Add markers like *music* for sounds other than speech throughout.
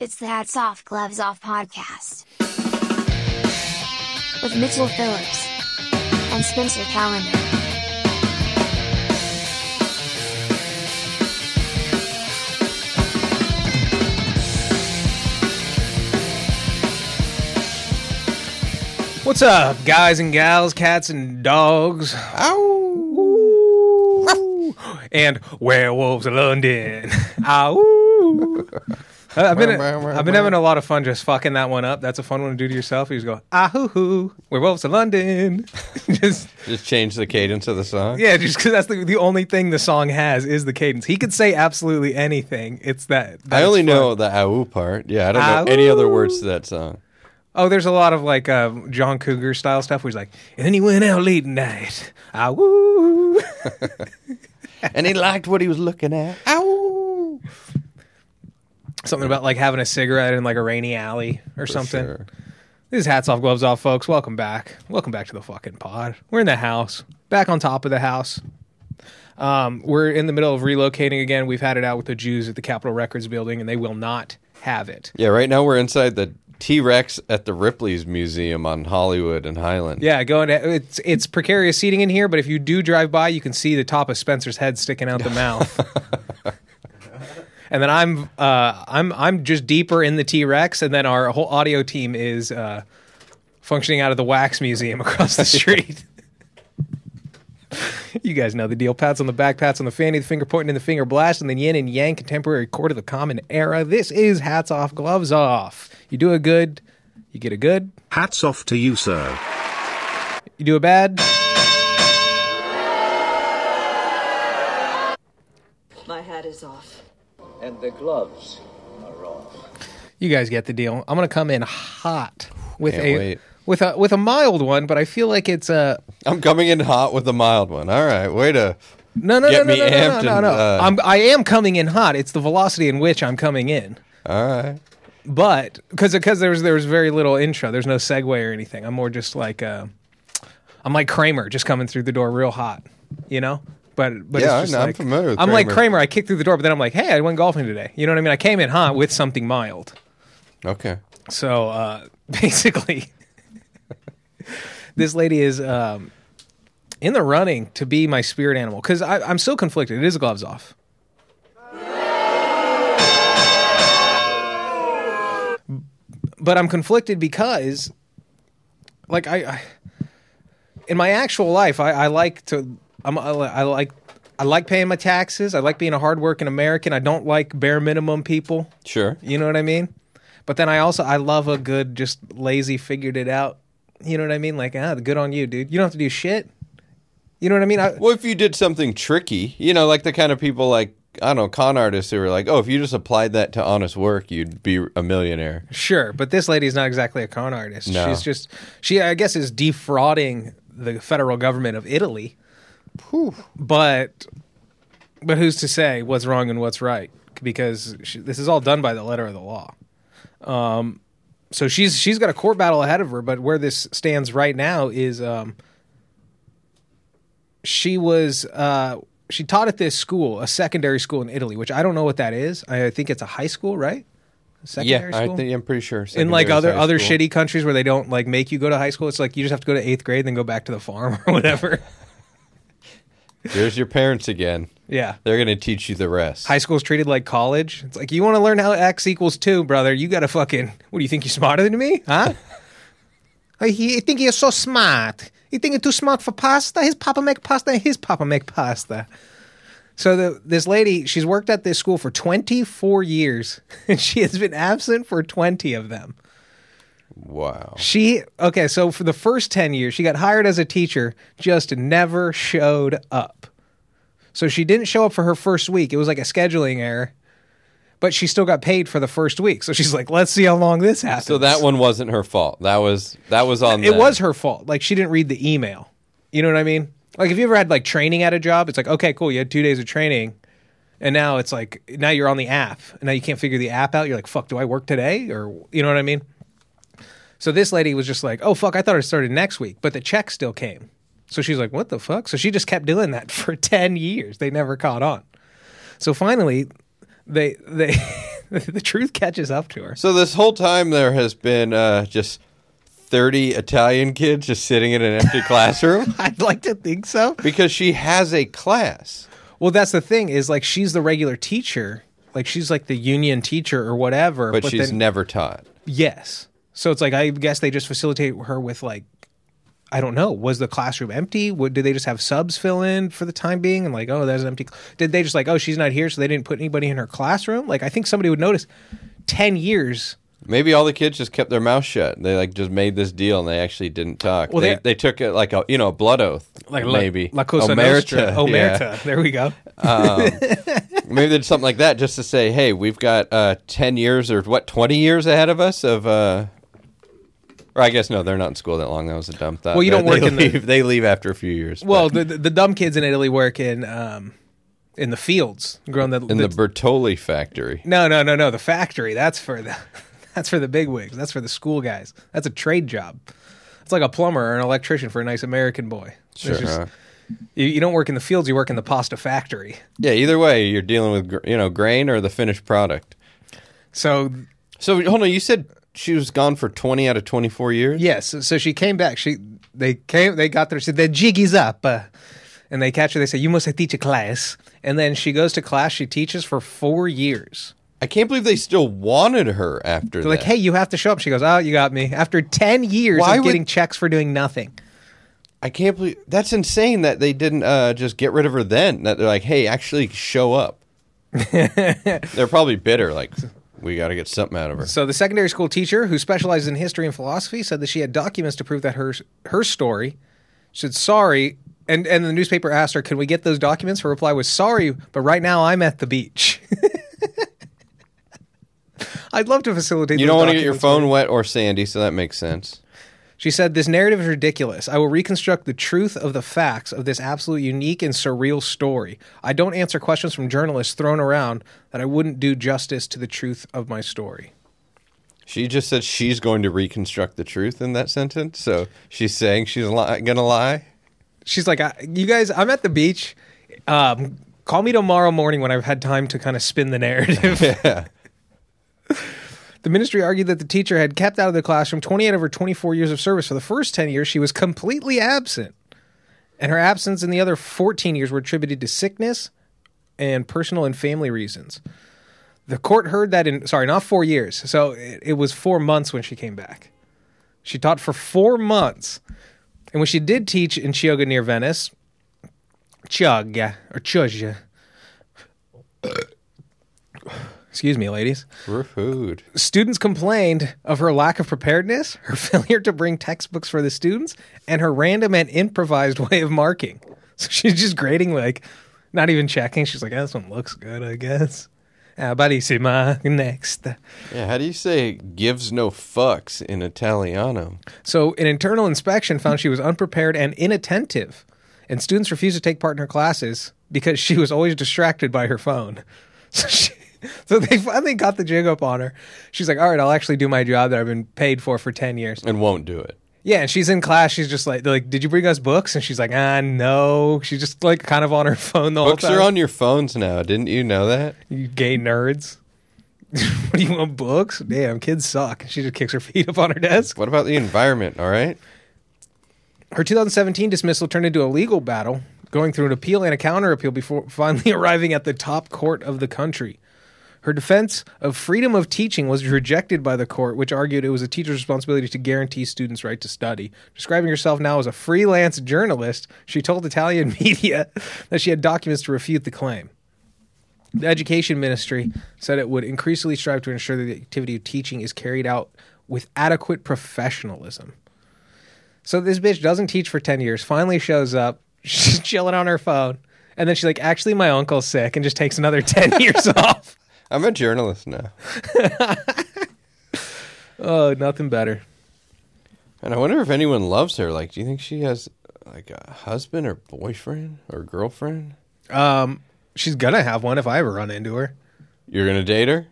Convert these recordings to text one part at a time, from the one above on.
It's the Hats Off Gloves Off podcast. With Mitchell Phillips and Spencer Calendar. What's up, guys and gals, cats and dogs? Ow! And werewolves of London. *laughs* Ow! I've been, I've been having a lot of fun just fucking that one up. That's a fun one to do to yourself. You just go, ah hoo hoo, werewolves of London. *laughs* just, Just change the cadence of the song. yeah, just because that's the, the only thing the song has is the cadence. He could say absolutely anything. It's that. I only fun. know the ow part. Yeah, I don't know any other words to that song. Oh, there's a lot of like uh, John Cougar style stuff where he's like, and then he went out late at night. Ah, woo. *laughs* And he liked what he was looking at. Ow! Something about like having a cigarette in like a rainy alley or something. Sure. This is hats off, gloves off, folks. Welcome back. Welcome back to the fucking pod. We're in the house, back on top of the house. Um, we're in the middle of relocating again. We've had it out with the Jews at the Capitol Records building, and they will not have it. Yeah, right now we're inside the T Rex at the Ripley's Museum on Hollywood and Highland. Yeah, going to it's it's precarious seating in here, but if you do drive by, you can see the top of Spencer's head sticking out the mouth. *laughs* and then I'm uh, I'm I'm just deeper in the T Rex, and then our whole audio team is uh, functioning out of the Wax Museum *laughs* across the *laughs* street. you guys know the deal. Pats on the back, pats on the fanny, the finger pointing in the finger blast, and then yin and yang, contemporary court of the common era. This is hats off, gloves off. You do a good, you get a good. Hats off to you, sir. You do a bad. My hat is off. And the gloves are off. You guys get the deal. I'm gonna come in hot with Can't a wait. with a with a mild one, but I feel like it's a I'm coming in hot with a mild one. All right, way to. no no Get no no me no no amped no no. no. uh, I'm I am coming in hot. It's the velocity in which I'm coming in. All right. But because because there was there was very little intro. There's no segue or anything. I'm more just like uh, I'm like Kramer, just coming through the door real hot. You know. But but Yeah, it's just I know, I'm like, familiar with I'm like Kramer. Kramer. I kicked through the door, but then I'm like, hey, I went golfing today. You know what I mean? I came in hot with something mild. Okay. So uh, *laughs* basically, this lady is um, in the running to be my spirit animal because I'm so conflicted. It is gloves off. But I'm conflicted because, like, I, I in my actual life, I, I like to. I'm, I, I like. I like paying my taxes. I like being a hardworking American. I don't like bare minimum people. Sure. You know what I mean? But then I also I love a good just lazy figured it out. You know what I mean? Like ah, good on you, dude. You don't have to do shit. You know what I mean? I, Well, if you did something tricky, you know, like the kind of people like I don't know, con artists who are like, oh, if you just applied that to honest work, you'd be a millionaire. sure, but this lady's not exactly a con artist. No. She's just she I guess is defrauding the federal government of Italy. But but who's to say what's wrong and what's right? Because she, this is all done by the letter of the law. Um, so she's she's got a court battle ahead of her. But where this stands right now is um, she was uh, she taught at this school, a secondary school in Italy, which I don't know what that is. I think it's a high school, right? Secondary yeah, school? I think I'm pretty sure. in like other other school. shitty countries where they don't like make you go to high school, it's like you just have to go to eighth grade, then go back to the farm *laughs* or whatever. There's your parents again. yeah. They're going to teach you the rest. High school's treated like college. It's like you want to learn how x equals two, brother. You got to fucking. What do you think? You're smarter than me, huh? *laughs* I think you're so smart. You think you're too smart for pasta? His papa make pasta. and His papa make pasta. So the, this lady, she's worked at this school for 24 years, *laughs* and she has been absent for 20 of them. Wow. She okay, so for the first 10 years, she got hired as a teacher, just never showed up. So she didn't show up for her first week. It was like a scheduling error. But she still got paid for the first week. So she's like, let's see how long this happens. So that one wasn't her fault. That was that was on. it them. was her fault. Like she didn't read the email. You know what I mean? Like if you ever had like training at a job, it's like, okay, cool, you had two days of training. And now it's like now you're on the app. And now you can't figure the app out. You're like, fuck, do I work today? Or you know what I mean? So this lady was just like, oh fuck, I thought it started next week, but the check still came. So she's like, what the fuck? So she just kept doing that *laughs* for ten years. They never caught on. So finally, they they *laughs* the truth catches up to her. So this whole time there has been uh, just thirty Italian kids just sitting in an empty *laughs* classroom I'd like to think so. because she has a class. Well, that's the thing is like she's the regular teacher, like she's like the union teacher or whatever. But, she's then, never taught. yes. So it's like I guess they just facilitate her with like I don't know. Was the classroom empty? What, did they just have subs fill in for the time being? And like, oh, there's an empty. cl- Did they just like, oh, she's not here, so they didn't put anybody in her classroom? Like, I think somebody would notice. Ten years. Maybe all the kids just kept their mouth shut. They like just made this deal and they actually didn't talk. Well, they, they- they took it like a you know a blood oath, Like maybe La Cosa Omerta, Nostra. Oh, yeah. Omerta. There we go. *laughs* Maybe they did something like that just to say, hey, we've got uh, ten years or what twenty years ahead of us of. Uh, or I guess no, they're not in school that long. That was a dumb thought. Well, you They- don't work they in the- leave, They leave after a few years. Well, the, the the dumb kids in Italy work in um in the fields, growing the in the Bertolli factory. No, no, no, no. The factory. That's for the *laughs* that's for the big wigs. That's for the school guys. That's a trade job. It's like a plumber or an electrician for a nice American boy. It's Sure. just- huh? you, you don't work in the fields. You work in the pasta factory. Yeah. Either way, you're dealing with gr- you know grain or the finished product. So So hold on, you said she was gone for twenty out of twenty four years. yes, so she came back. She they came. They got there. She said the jig is up. Uh, and they catch her. They say you must teach a class. And then she goes to class. She teaches for four years. I can't believe they still wanted her after They're that. like, hey, you have to show up. She goes, oh, you got me. After ten years Why of would- getting checks for doing nothing. I can't believe that's insane that they didn't uh, just get rid of her then. That they're like, hey, actually show up. *laughs* they're probably bitter. Like, we got to get something out of her. So the secondary school teacher who specializes in history and philosophy said that she had documents to prove that her her story. She said sorry, and and the newspaper asked her, "Can we get those documents?" Her reply was, "Sorry, but right now I'm at the beach." *laughs* I'd love to facilitate. You don't want to get your phone wet or sandy, so that makes sense. She said, This narrative is ridiculous. I will reconstruct the truth of the facts of this absolute unique and surreal story. I don't answer questions from journalists thrown around that I wouldn't do justice to the truth of my story. She just said she's going to reconstruct the truth in that sentence. So she's saying she's li- going to lie. She's like, I, You guys, I'm at the beach. Um, call me tomorrow morning when I've had time to kind of spin the narrative. *laughs* Yeah. The ministry argued that the teacher had kept out of the classroom 28 of her 24 years of service. For the first 10 years, she was completely absent. And her absence in the other 14 years were attributed to sickness and personal and family reasons. The court heard that in, sorry, not four years. So it, it was four months when she came back. She taught for four months. And when she did teach in Chioggia near Venice, Chioggia, or Chioggia, excuse me, ladies For food, students complained of her lack of preparedness, her *laughs* failure to bring textbooks for the students, and her random and improvised *laughs* way of marking. So she's just grading, like, not even checking. She's like, "Oh, this one looks good, I guess. Ah, barissima. Next. Yeah, how do you say gives no fucks in Italiano? So an internal inspection found she was unprepared and inattentive, and students refused to take part in her classes because she was always distracted by her phone. *laughs* So she, *laughs* so they finally got the jig up on her. She's like, "All right, I'll actually do my job that I've been paid for for ten years." And won't do it. Yeah, and she's in class. She's just like, they're like, "Did you bring us books?" And she's like, "Ah, no." She's just like kind of on her phone the Books whole time. are on your phones now. Didn't you know that? you gay nerds. *laughs* what do you want books? Damn, kids suck. She just kicks her *laughs* feet up on her desk. What about the environment? All right. Her 2017 dismissal turned into a legal battle, going through an appeal and a counter appeal before finally arriving at the top court of the country. Her defense of freedom of teaching was rejected by the court, which argued it was a teacher's responsibility to guarantee students' right to study. Describing herself now as a freelance journalist, she told Italian *laughs* media that she had documents to refute the claim. The education ministry said it would increasingly strive to ensure that the activity of teaching is carried out with adequate professionalism. So this bitch doesn't teach for 10 years, finally shows up, *laughs* she's chilling on her phone, and then she's like, actually, my uncle's sick, and just takes another *laughs* 10 years off. I'm a journalist now. *laughs* Oh, nothing better. And I wonder if anyone loves her. Like, do you think she has like a husband or boyfriend or girlfriend? Um, she's gonna have one if I ever run into her. You're gonna date her?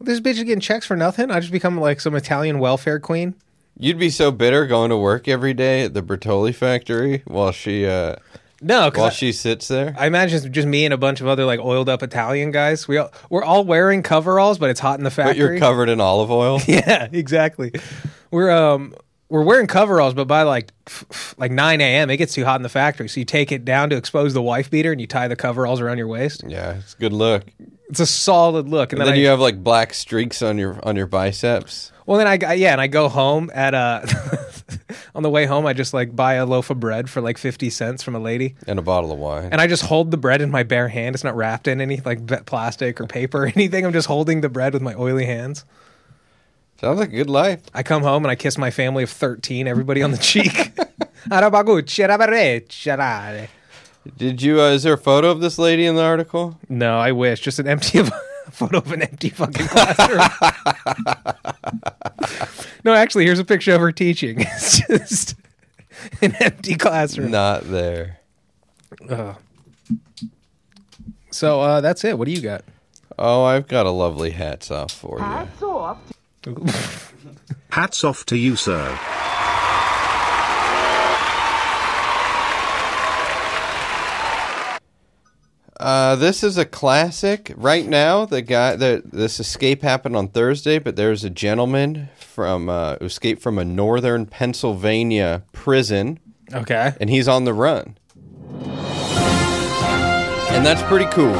This bitch is getting checks for nothing. I just become like some Italian welfare queen. You'd be so bitter going to work every day at the Bertolli factory while she uh No, while she sits there. I imagine it's just me and a bunch of other like oiled up Italian guys. We all, we're all wearing coveralls, but it's hot in the factory. But you're covered in olive oil. *laughs* Yeah, exactly. We're um we're wearing coveralls, but by like like nine a.m. it gets too hot in the factory. So you take it down to expose the wife beater, and you tie the coveralls around your waist. yeah, it's a good look. It's a solid look. And, And then, then I, you have like black streaks on your on your biceps. Well, then I yeah, and I go home at uh *laughs* on the way home. I just like buy a loaf of bread for like fifty cents from a lady. And a bottle of wine. And I just hold the bread in my bare hand. It's not wrapped in any like plastic or paper or *laughs* anything. I'm just holding the bread with my oily hands. Sounds like a good life. I come home and I kiss my family of 13, everybody on the cheek. *laughs* Arabagucci. Did you? Uh, is there a photo of this lady in the article? no, I wish. Just an empty photo of an empty fucking classroom. no, actually, here's a picture of her teaching. *laughs* It's just an empty classroom. Not there. So uh, that's it. What do you got? Oh, I've got a lovely hats off for you. Hats off. *laughs* hats off to you, sir. Uh, this is a classic. Right now, the guy the this escape happened on Thursday, but there's a gentleman from uh, who escaped from a northern Pennsylvania prison, Okay. and he's on the run, and that's pretty cool.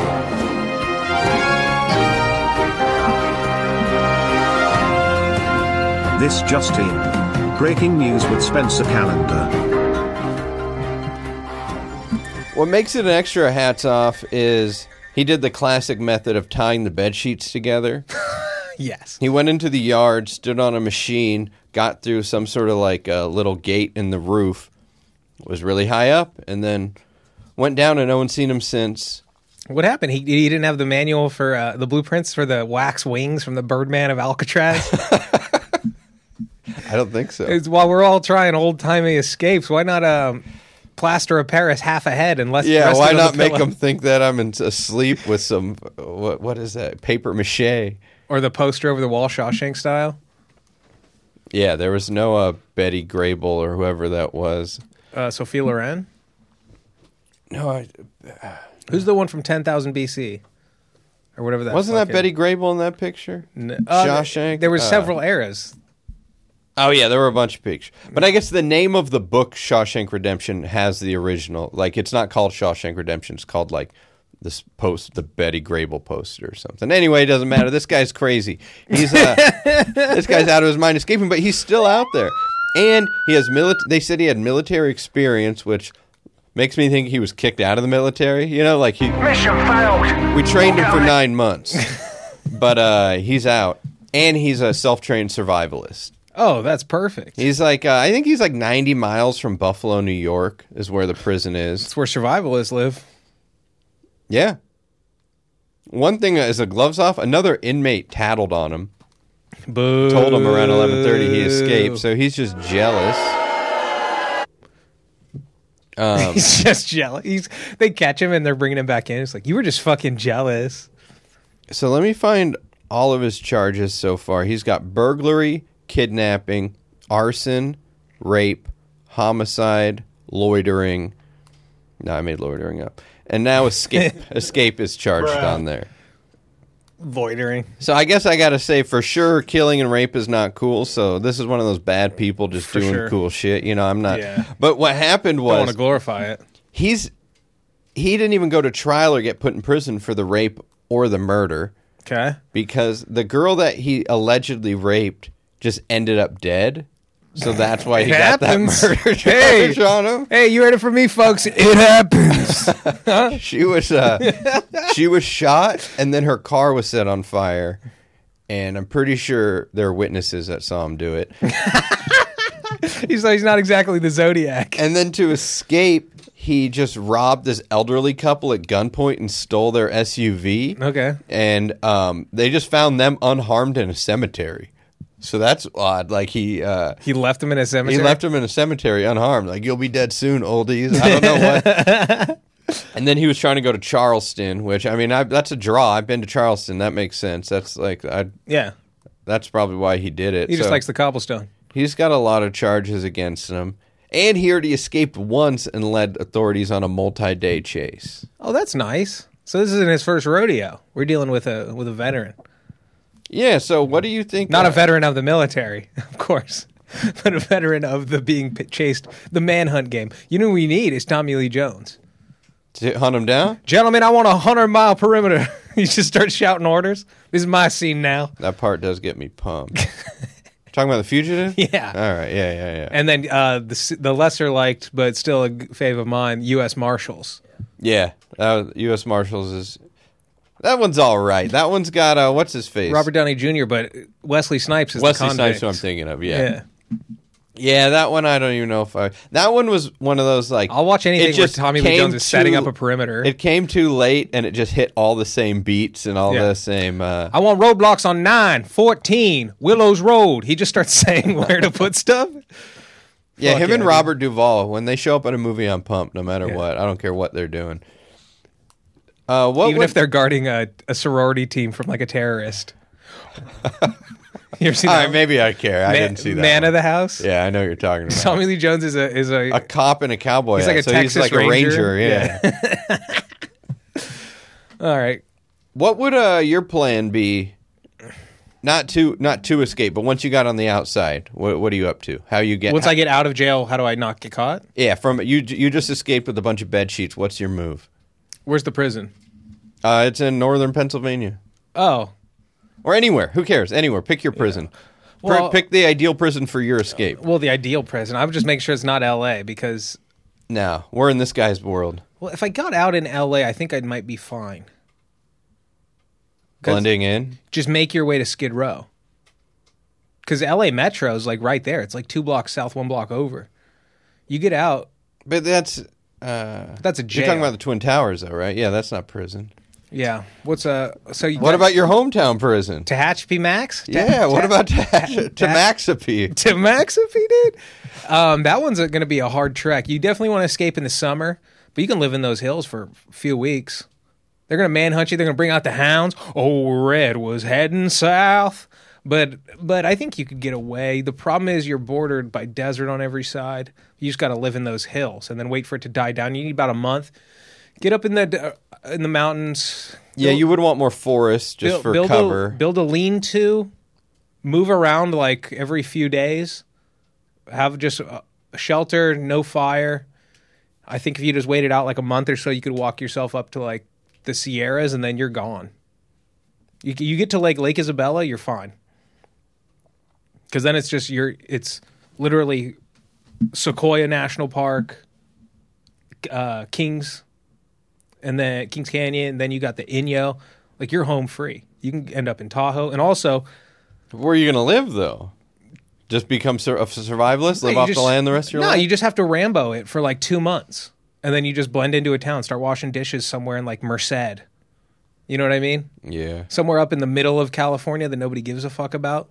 This just in. Breaking news with Spencer Calendar. What makes it an extra hats off is he did the classic method of tying the bed sheets together. *laughs* Yes. He went into the yard, stood on a machine, got through some sort of like a little gate in the roof, was really high up, and then went down, and no one's seen him since. What happened? He, he didn't have the manual for uh, the blueprints for the wax wings from the Birdman of Alcatraz. *laughs* *laughs* I don't think so. It's, while we're all trying old timey escapes, why not um, plaster of Paris half a head and less? yeah, why not make them think that I'm in, asleep with some what? What is that? Paper mache. or the poster over the wall, Shawshank style? Yeah, there was no uh, Betty Grable or whoever that was. Uh, Sophie Loren. No, I, Who's the one from 10,000 BC? Or whatever that wasn't that Betty Grable in that picture? N- uh, Shawshank? There were Uh, several eras. Oh yeah, there were a bunch of pictures. But I guess the name of the book Shawshank Redemption has the original. Like it's not called Shawshank Redemption. It's called like this post, the Betty Grable poster or something. Anyway, it doesn't matter. This guy's crazy. He's uh, *laughs* this guy's out of his mind escaping, but he's still out there. And he has mili- They said he had military experience, which makes me think he was kicked out of the military. You know, like he Mission failed. we trained him for nine months, but uh, he's out, and he's a self-trained survivalist. Oh, that's perfect. He's like, uh, I think he's like 90 miles from Buffalo, New York, is where the prison is. It's where survivalists live. Yeah. One thing is the gloves off. Another inmate tattled on him. Boo. Told him around 11:30 he escaped, so he's just jealous. *laughs* Um, He's just jealous. He's, they catch him and they're bringing him back in. It's like, you were just fucking jealous. so let me find all of his charges so far. He's got burglary, kidnapping, arson, rape, homicide, loitering. No, I made loitering up. And now escape. *laughs* escape is charged on there. Loitering. So I guess I got to say for sure, killing and rape is not cool. So this is one of those bad people just For doing sure. cool shit. You know, I'm not. Yeah. But what happened Don't want was to glorify it. he's he didn't even go to trial or get put in prison for the rape or the murder Okay. because the girl that he allegedly raped just ended up dead. So that's why he It got happens. that murder *laughs* Hey. charge on him. Hey, you heard it from me, folks. It happens. *laughs* She was uh, she was shot, and then her car was set on fire. And I'm pretty sure there are witnesses that saw him do it. *laughs* he's, he's not exactly the Zodiac. And then to escape, he just robbed this elderly couple at gunpoint and stole their SUV. Okay. And um, they just found them unharmed in a cemetery. So that's odd. Like he uh, He left him in a cemetery. he left them in a cemetery unharmed. Like you'll be dead soon, oldies. I don't know what. *laughs* and then he was trying to go to Charleston, which I mean, I, that's a draw. I've been to Charleston. That makes sense. That's like I. Yeah. That's probably why he did it. He just So- likes the cobblestone. He's got a lot of charges against him. And he already escaped once and led authorities on a multi-day chase. Oh, that's nice. So this isn't his first rodeo. We're dealing with a with a veteran, Yeah. So what do you think? not uh, a veteran of the military, *laughs* of course, *laughs* but a veteran of the being chased, the manhunt game. You know, what we need is Tommy Lee Jones. to hunt him down? Gentlemen, I want a hundred mile perimeter. *laughs* he just starts shouting orders. This is my scene now. That part does get me pumped. Talking about the fugitive? Yeah. All right. Yeah. Yeah. Yeah. And then uh, the the lesser liked, but still a fave of mine, U.S. Marshals. yeah. Uh, U.S. Marshals is. That one's all right. That one's got uh, what's his face? Robert Downey Jr., but Wesley Snipes is Wesley the Snipes. Who I'm thinking of. Yeah. Yeah. Yeah, that one I don't even know if I. That one was one of those like. I'll watch anything where Tommy Lee Jones is setting up a perimeter. It came too late, and it just hit all the same beats and all Yeah. the same. Uh, I want roadblocks on 9, 14, Willows Road. He just starts *laughs* saying where to put stuff. yeah, Fuck him yeah, and. Robert Duvall when they show up in a movie, I'm pumped. No matter Yeah. what, I don't care what they're doing. Uh, what Even would- if they're guarding a, a sorority team from like a terrorist. *laughs* you ever seen that? right, maybe I care. I didn't see that. Man one. of the House? Yeah, I know what you're talking about. Tommy Lee Jones is a is a, a cop and a cowboy. He's hat, like a so Texas he's like Ranger. a ranger. Yeah. *laughs* all right. what would uh, your plan be? Not to not to escape, but once you got on the outside, what, what are you up to? How you get? Once how- I get out of jail, how do I not get caught? yeah, from you you just escaped with a bunch of bed sheets. What's your move? Where's the prison? Uh, it's in northern Pennsylvania Oh, or anywhere. Who cares? Anywhere. Pick your prison. Pr- Well- pick the ideal prison for your escape. well, the ideal prison. I would just make sure it's not L.A. because Now we're in this guy's world, well, if I got out in L.A., I think I might be fine. 'Cause- blending in. just make your way to Skid Row. Because LA Metro is like right there. It's like two blocks south, one block over. You get out, But that's uh, that's a you're talking about the Twin Towers, though, right? Yeah, that's not prison. yeah. What's a so? You What got about your hometown prison? Tehachapi Max? Yeah, what about to, to Maxipede? to Maxipede, dude? Um, that one's going to be a hard trek. You definitely want to escape in the summer, but you can live in those hills for a few weeks. They're going to manhunt you. They're going to bring out the hounds. Oh, Red was heading south. But but I think you could get away. The problem is you're bordered by desert on every side. You just got to live in those hills and then wait for it to die down. You need about a month. Get up in the uh, in the mountains. Yeah, you would want more forest just build, for build cover. A, build a lean-to, move around like every few days. Have just a a shelter, no fire. I think if you just waited out like a month or so, you could walk yourself up to like the Sierras, and then you're gone. You you get to like Lake Isabella, you're fine. Because then it's just you're it's literally Sequoia National Park, uh, Kings, and then Kings Canyon. And then you got the Inyo. Like you're home free. You can end up in Tahoe, and also Where are you going to live, though? Just become sur- a survivalist, live off just- the land the rest of your no, life? you just have to Rambo it for like two months, and then you just blend into a town, start washing dishes somewhere in like Merced. You know what I mean? yeah, Somewhere up in the middle of California that nobody gives a fuck about.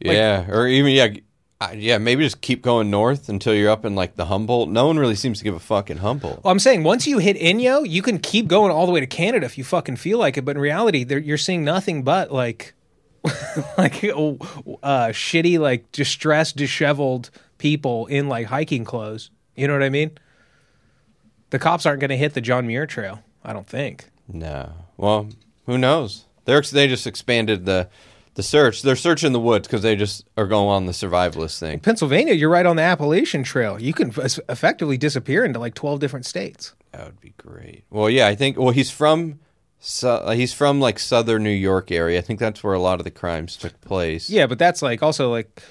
Yeah, or even yeah, uh, yeah. Maybe just keep going north until you're up in like the Humboldt. No one really seems to give a fuck in Humboldt. Well, I'm saying once you hit Inyo, you can keep going all the way to Canada if you fucking feel like it. But in reality, you're seeing nothing but like, *laughs* like uh, shitty, like distressed, disheveled people in like hiking clothes. You know what I mean? The cops aren't going to hit the John Muir Trail. I don't think. No, well, who knows? They're they just expanded the the search. They're searching the woods because they just are going on the survivalist thing. Pennsylvania, you're right on the Appalachian Trail. You can f- effectively disappear into like 12 different states. That would be great. Well, yeah, I think. Well, he's from. So, uh, he's from like southern New York area. I think that's where a lot of the crimes took place. Yeah, but that's like also like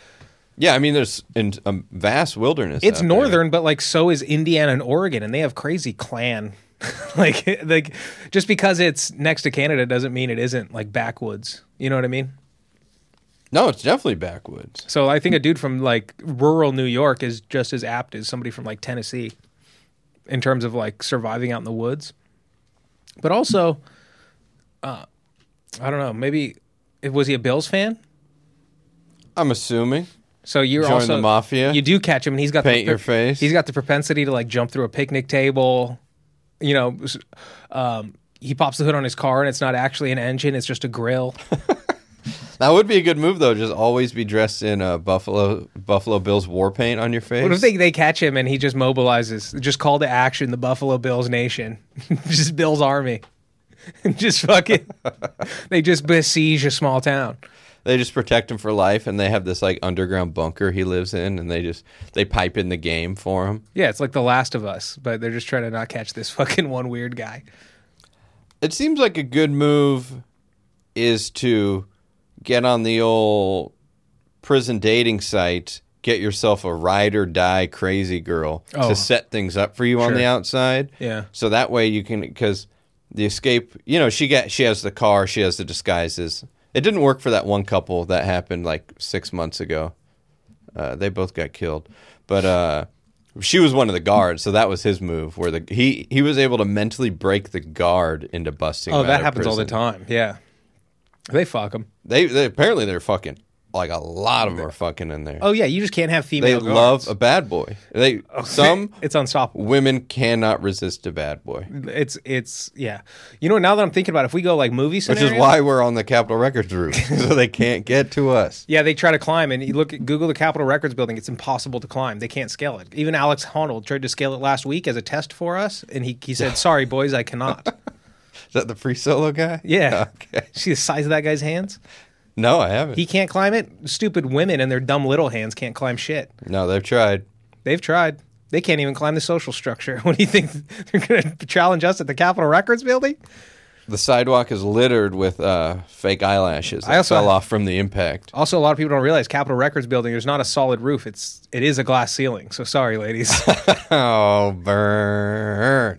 Yeah, I mean, there's in a vast wilderness. it's out there. northern, but like so is Indiana and Oregon, and they have crazy clan. *laughs* like *laughs* like just because it's next to Canada doesn't mean it isn't like backwoods. You know what I mean? No, it's definitely backwoods. So I think a dude from like rural New York is just as apt as somebody from like Tennessee in terms of like surviving out in the woods. But also, uh, I don't know. Maybe was he a Bills fan? I'm assuming. So you're Join also the mafia? You do catch him, and he's got Paint the, your face? He's got the propensity to like jump through a picnic table. You know, um, he pops the hood on his car, and it's not actually an engine; it's just a grill. *laughs* That would be a good move though. Just always be dressed in uh, Buffalo Buffalo Bills war paint on your face. What if they, they catch him and he just mobilizes, just call to action the Buffalo Bills nation, *laughs* just Bills army, *laughs* just fucking, *laughs* they just besiege a small town. they just protect him for life, and they have this like underground bunker he lives in, and they just they pipe in the game for him. Yeah, it's like The Last of Us, but they're just trying to not catch this fucking one weird guy. It seems like a good move is to get on the old prison dating site, get yourself a ride or die crazy girl Oh. to set things up for you on the outside. Yeah. So that way you can because the escape, you know, she got she has the car, she has the disguises. It didn't work for that one couple that happened like six months ago. Uh, they both got killed, but uh, she was one of the guards, so that was his move. Where the he he was able to mentally break the guard into busting. Oh, that happens all the time. Yeah. They fuck them. They, they apparently they're fucking like a lot of them are fucking in there. Oh, yeah, you just can't have female. they female love guards. a bad boy. They *laughs* some *laughs* It's unstoppable. women cannot resist a bad boy, It's, it's, yeah. You know, now that I'm thinking about it, if we go like movie which scenario. is why we're on the Capitol Records route, *laughs* so they can't get to us. Yeah, they try to climb, and you look at Google the Capitol Records building. It's impossible to climb. They can't scale it. Even Alex Honnold tried to scale it last week as a test for us, and he, he said, "Sorry, boys, I cannot." Is that the free solo guy? Yeah. Okay. See the size of that guy's hands? No, I haven't. He can't climb it. Stupid women and their dumb little hands can't climb shit. no, they've tried. They've tried. They can't even climb the social structure. *laughs* What do you think *laughs* they're going to challenge us at the Capitol Records building? The sidewalk is littered with uh, fake eyelashes that I also- fell off from the impact. Also, a lot of people don't realize Capitol Records building. There's not a solid roof. It's it is a glass ceiling. So sorry, ladies. *laughs* Oh, burn!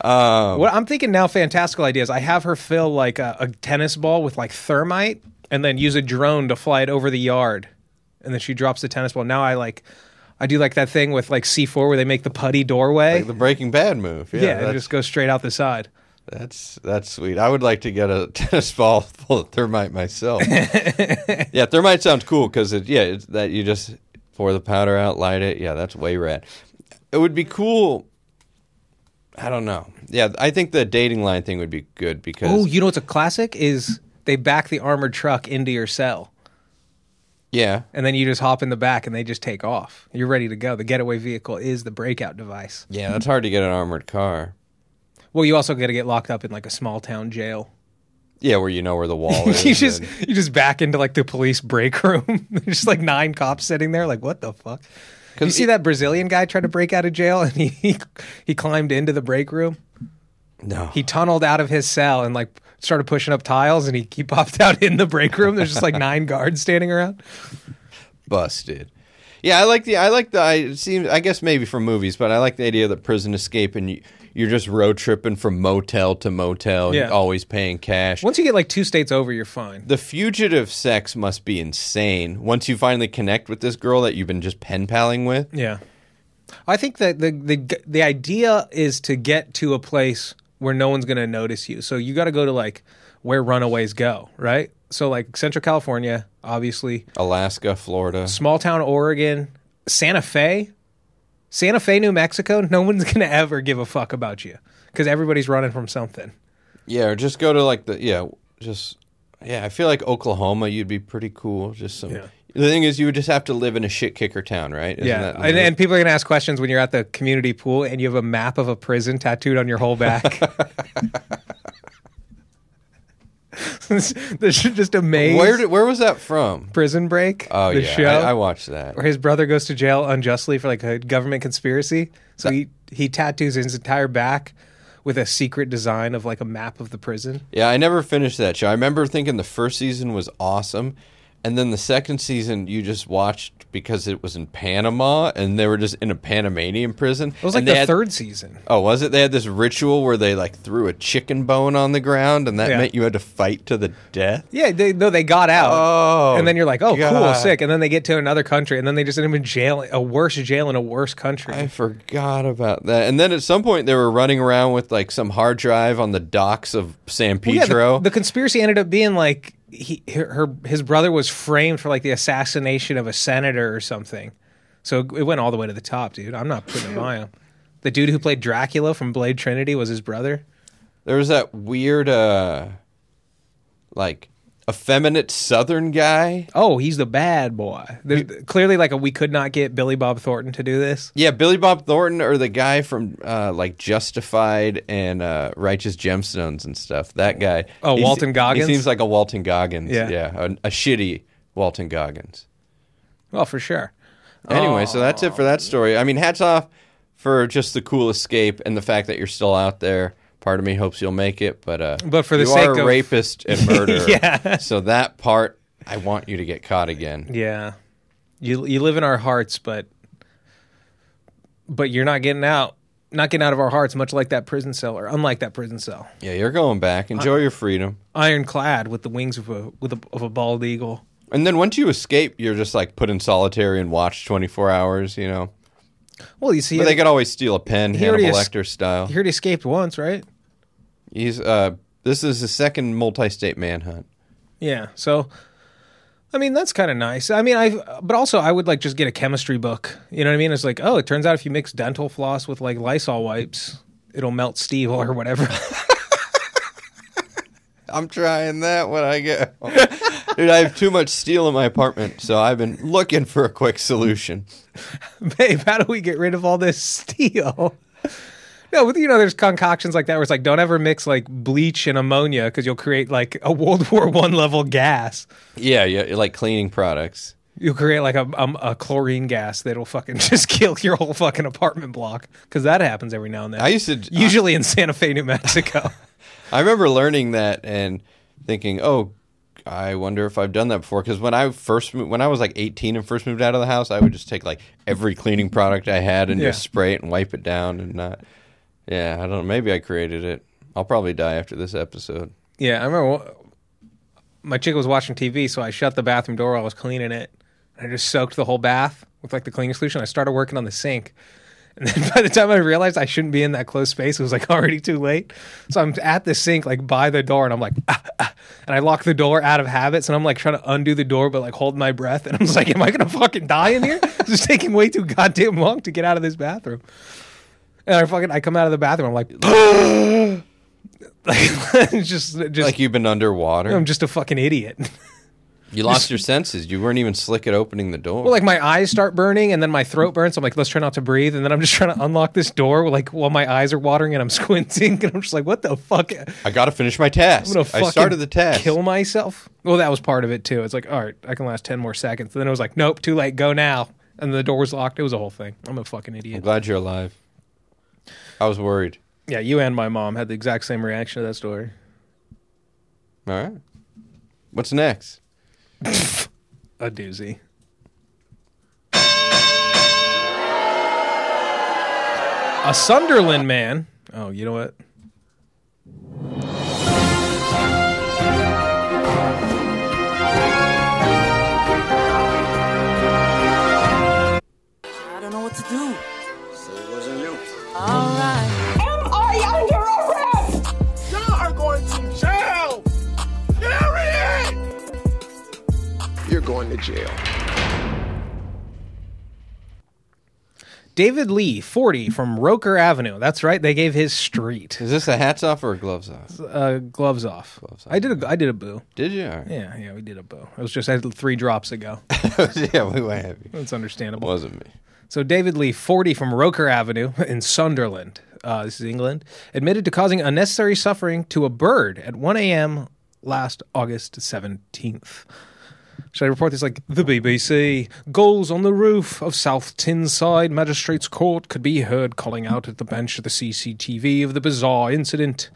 Um, what I'm thinking now, fantastical ideas. I have her fill like a, a tennis ball with like thermite, and then use a drone to fly it over the yard, and then she drops the tennis ball. Now I like, I do like that thing with like C4 where they make the putty doorway. Like the Breaking Bad move. Yeah, yeah, that's, just goes straight out the side. that's that's sweet. I would like to get a *laughs* tennis ball full of thermite myself. *laughs* yeah, thermite sounds cool because it, yeah, it's that you just pour the powder out, light it. Yeah, that's way rad. It would be cool. I don't know. Yeah, I think the dating line thing would be good because Oh, you know what's a classic is they back the armored truck into your cell, yeah, and then you just hop in the back and they just take off. You're ready to go. The getaway vehicle is the breakout device. yeah, that's hard to get an armored car. Well, you also got to get locked up in like a small town jail. Yeah, where you know where the wall *laughs* is. you just and- you just back into like the police break room. *laughs* There's just like nine cops sitting there. Like what the fuck? Did you see that Brazilian guy try to break out of jail and he, he he climbed into the break room? no, He tunneled out of his cell and like started pushing up tiles and he, he popped *laughs* out in the break room. There's just like *laughs* nine guards standing around. busted. Yeah, I like the I like the I it seems I guess maybe from movies, but I like the idea of the prison escape and you, you're just road tripping from motel to motel, Yeah. and always paying cash. Once you get like two states over, you're fine. the fugitive sex must be insane. Once you finally connect with this girl that you've been just pen paling with. Yeah. I think that the the the idea is to get to a place where no one's going to notice you. So you got to go to like where runaways go, right? So like Central California, obviously, Alaska, Florida. small town Oregon, Santa Fe, Santa Fe, New Mexico. *laughs* No one's going to ever give a fuck about you because everybody's running from something. Yeah, or just go to like the yeah, just yeah. I feel like Oklahoma, you'd be pretty cool. Just some. Yeah. The thing is, you would just have to live in a shit kicker town, right? Isn't yeah, and, and people are going to ask questions when you're at the community pool and you have a map of a prison tattooed on your whole back. *laughs* *laughs* *laughs* There's just a maze. where did where was that from? Prison Break? Oh the yeah, show I, I watched that. where his brother goes to jail unjustly for like a government conspiracy. So he he tattoos his entire back with a secret design of like a map of the prison. Yeah, I never finished that show. I remember thinking the first season was awesome, and then the second season you just watched because it was in Panama, and they were just in a Panamanian prison. It was like the had- third season. Oh, was it? They had this ritual where they like threw a chicken bone on the ground, and that Yeah. meant you had to fight to the death. Yeah, they, no, they got out. Oh, and then you're like, oh, cool, sick. And then they get to another country, and then they just end up in jail, a worse jail in a worse country. I forgot about that. And then at some point they were running around with like some hard drive on the docks of San Well, yeah, Pedro. the, the conspiracy ended up being like he her, her his brother was framed for like the assassination of a senator or something. So it went all the way to the top, dude. I'm not putting it by him. The dude who played Dracula from Blade Trinity was his brother. there was that weird uh like effeminate Southern guy. Oh, he's the bad boy. There's clearly like a we could not get Billy Bob Thornton to do this. Yeah, Billy Bob Thornton or the guy from uh, like Justified and uh, Righteous Gemstones and stuff. That guy. Oh, He's- Walton Goggins? He seems like a Walton Goggins. Yeah. yeah, a, a shitty Walton Goggins. Well, for sure. Anyway, so that's it for that story. I mean, hats off for just the cool escape and the fact that you're still out there. Part of me hopes you'll make it, but uh, But for the you sake are a of- rapist and *laughs* murderer. Yeah. So that part, I want you to get caught again. Yeah, you you live in our hearts, but but you're not getting out. Not getting out of our hearts, much like that prison cell, or unlike that prison cell, Yeah, you're going back. Enjoy your freedom. ironclad with the wings of a with a, of a bald eagle. And then once you escape, you're just like put in solitary and watch 24 hours. You know, Well, you see, but they could always steal a pen, Hannibal es- Lecter style. he already escaped once, right? He's uh, this is his second multi-state manhunt. Yeah. So, I mean, that's kind of nice. I mean, I but also I would like just get a chemistry book. You know what I mean? It's like, oh, it turns out if you mix dental floss with like Lysol wipes, it'll melt steel or whatever. *laughs* I'm trying that when I get home. Dude, I have too much steel in my apartment, so I've been looking for a quick solution. *laughs* Babe, how do we get rid of all this steel? No, but you know, there's concoctions like that where it's like, don't ever mix like bleach and ammonia because you'll create like a *laughs* World War One level gas. Yeah, yeah, like cleaning products. You'll create like a, um, a chlorine gas that'll fucking *laughs* just kill your whole fucking apartment block because that happens every now and then. I used to usually in Santa Fe, New Mexico. *laughs* I remember learning that and thinking, "Oh, I wonder if I've done that before." Because when I first moved, when I was like 18 and first moved out of the house, I would just take like every cleaning product I had and Yeah. just spray it and wipe it down and not. Yeah, I don't know. Maybe I created it. I'll probably die after this episode. Yeah, I remember my chick was watching TV, so I shut the bathroom door while I was cleaning it. I just soaked the whole bath with like the cleaning solution. I started working on the sink. And then *laughs* by the time I realized I shouldn't be in that close space, it was like already too late. So I'm at the sink, like by the door, and I'm like, ah, ah, and I lock the door out of habits, and I'm like trying to undo the door, but like holding my breath. And I'm just like, am I gonna fucking die in here? It's just taking way too goddamn long to get out of this bathroom. And I fucking, I come out of the bathroom, I'm like, *gasps* like *laughs* just, just Like you've been underwater. I'm just a fucking idiot. you lost your senses. You weren't even slick at opening the door. Well, like my eyes start burning and then my throat burns. So I'm like, let's try not to breathe. And then I'm just trying to unlock this door, like while my eyes are watering and I'm *laughs* squinting. And I'm just like, what the fuck? I'm got to finish my task. gonna fucking I started the task. Kill myself. Well, that was part of it too. It's like, all right, I can last ten more seconds. And then it was like, nope, too late. Go now. And the door was locked. It was a whole thing. I'm a fucking idiot. I'm glad you're alive. I was worried. Yeah, you and my mom had the exact same reaction to that story. All right. What's next? *laughs* A doozy. A Sunderland man. Oh, you know what? I don't know what to do. Jail. David Lee, 40, from Roker Avenue. That's right. They gave his street. Is this a hats off or a gloves off? Uh, gloves off. Gloves off. I did a I did a boo. Did you? All right. Yeah, yeah, we did a boo. It was just I had three drops ago. *laughs* yeah, we went heavy. That's understandable. Wasn't me. So David Lee, 40, from Roker Avenue *laughs* in Sunderland, uh, this is England, admitted to causing unnecessary suffering to a bird at 1 a.m. last August 17th. Should I report this like the BBC? Gulls on the roof of South Tyneside Magistrates Court could be heard calling out at the bench of the CCTV of the bizarre incident,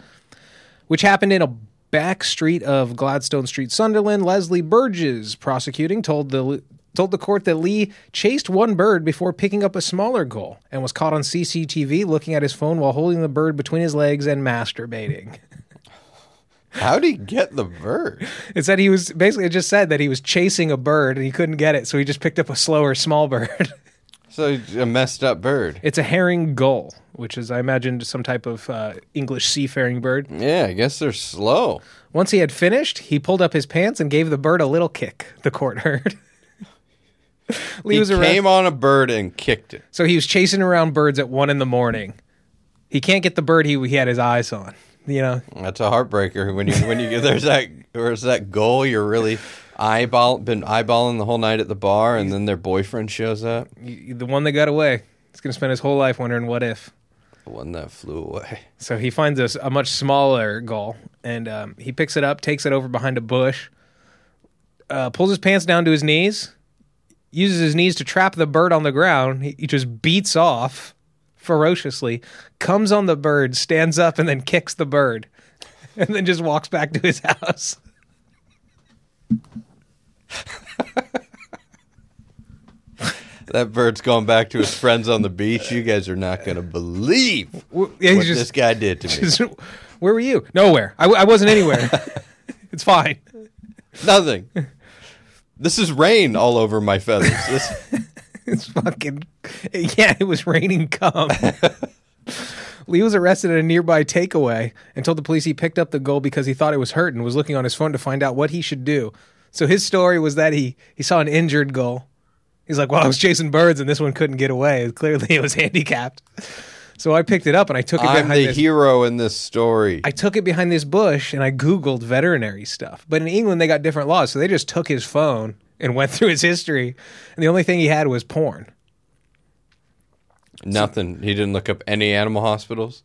which happened in a back street of Gladstone Street, Sunderland. Leslie Burgess, prosecuting, told the told the court that Lee chased one bird before picking up a smaller gull and was caught on CCTV looking at his phone while holding the bird between his legs and masturbating. *laughs* How'd he get the bird? It said he was basically it just said that he was chasing a bird and he couldn't get it, so he just picked up a slower small *laughs* bird. So a messed up bird. it's a herring gull, which is I imagine some type of uh, English seafaring bird. Yeah, I guess they're slow. Once he had finished, he pulled up his pants and gave the bird a little kick. The court heard. Lee *laughs* He was arrested. came on a bird and kicked it. so he was chasing around birds at one in the morning. He can't get the bird he he had his eyes on. You know, That's a heartbreaker when you when you get there's that there's that goal you're really eyeball been eyeballing the whole night at the bar and then their boyfriend shows up. you- the one that got away, he's gonna spend his whole life wondering what if. The one that flew away. So he finds a, a much smaller gull and um, he picks it up, takes it over behind a bush, uh, pulls his pants down to his knees, uses his knees to trap the bird on the ground. He, he just beats off ferociously, comes on the bird, stands up, and then kicks the bird, and then just walks back to his house. That bird's going back to his friends on the beach. You guys are not going to believe what just- this guy did to me. *laughs* just- where were you? Nowhere. I wasn't anywhere. *laughs* it's fine. Nothing. This is rain all over my feathers. This, *laughs* *laughs* It's fucking yeah. It was raining cum. *laughs* Lee was arrested at a nearby takeaway and told the police he picked up the gull because he thought it was hurt and was looking on his phone to find out what he should do. So his story was that he he saw an injured gull. He's like, "Well, I was chasing birds and this one couldn't get away. *laughs* Clearly, it was handicapped." So I picked it up and I took it I'm behind the this. hero in this story. I took it behind this bush and I Googled veterinary stuff. But in England, they got different laws. So they just took his phone and went through his history. And the only thing he had was porn. Nothing. He didn't look up any animal hospitals.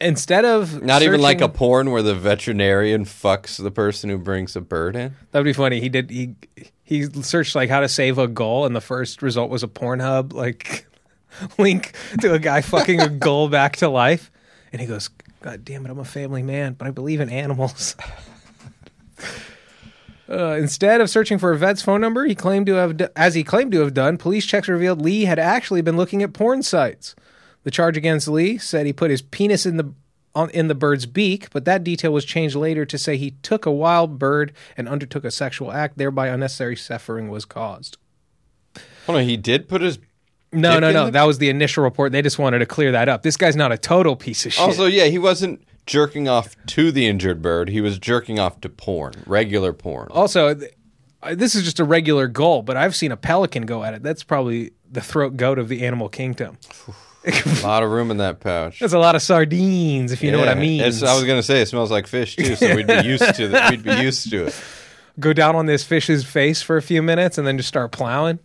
Instead of. Not even like a porn where the veterinarian fucks the person who brings a bird in. That'd be funny. He did. He he searched like how to save a gull, and the first result was a Pornhub like *laughs* link to a guy fucking a gull back to life. And he goes, "God damn it, I'm a family man, but I believe in animals." *laughs* Uh, instead of searching for a vet's phone number, he claimed to have, d- as he claimed to have done, police checks revealed Lee had actually been looking at porn sites. The charge against Lee said he put his penis in the on, in the bird's beak, but that detail was changed later to say he took a wild bird and undertook a sexual act, thereby unnecessary suffering was caused. Hold on, he did put his. No, no, no. the- That was the initial report. They just wanted to clear that up. This guy's not a total piece of shit. Also, yeah, he wasn't jerking off to the injured bird. He was jerking off to porn, regular porn. Also, th- this is just a regular gull, but I've seen a pelican go at it. That's probably the throat goat of the animal kingdom. *sighs* A lot of room in that pouch. That's a lot of sardines, if you know what I mean. it's- I was gonna say it smells like fish too, so we'd be used to that. We'd be used to it. *laughs* Go down on this fish's face for a few minutes and then just start plowing.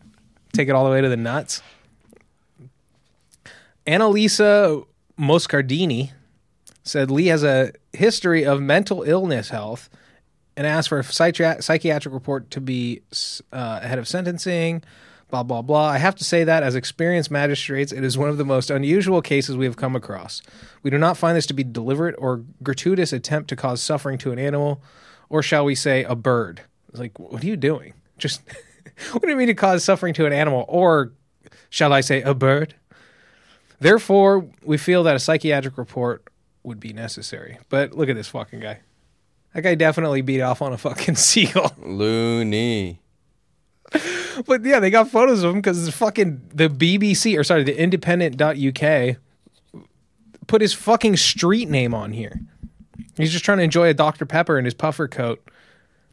Take it all the way to the nuts. Annalisa Moscardini said Lee has a history of mental illness health and asked for a psychiat- psychiatric report to be uh, ahead of sentencing. Blah, blah, blah. I have to say that as experienced magistrates, it is one of the most unusual cases we have come across. We do not find this to be deliberate or gratuitous attempt to cause suffering to an animal, or shall we say, a bird. It's like, what are you doing? Just, *laughs* what do you mean to cause suffering to an animal, or shall I say, a bird? Therefore, we feel that a psychiatric report would be necessary. But look at this fucking guy. That guy definitely beat off on a fucking *laughs* seagull. Loony. But yeah, they got photos of him because the fucking the BBC or sorry, the Independent.uk put his fucking street name on here. He's just trying to enjoy a Dr Pepper in his puffer coat.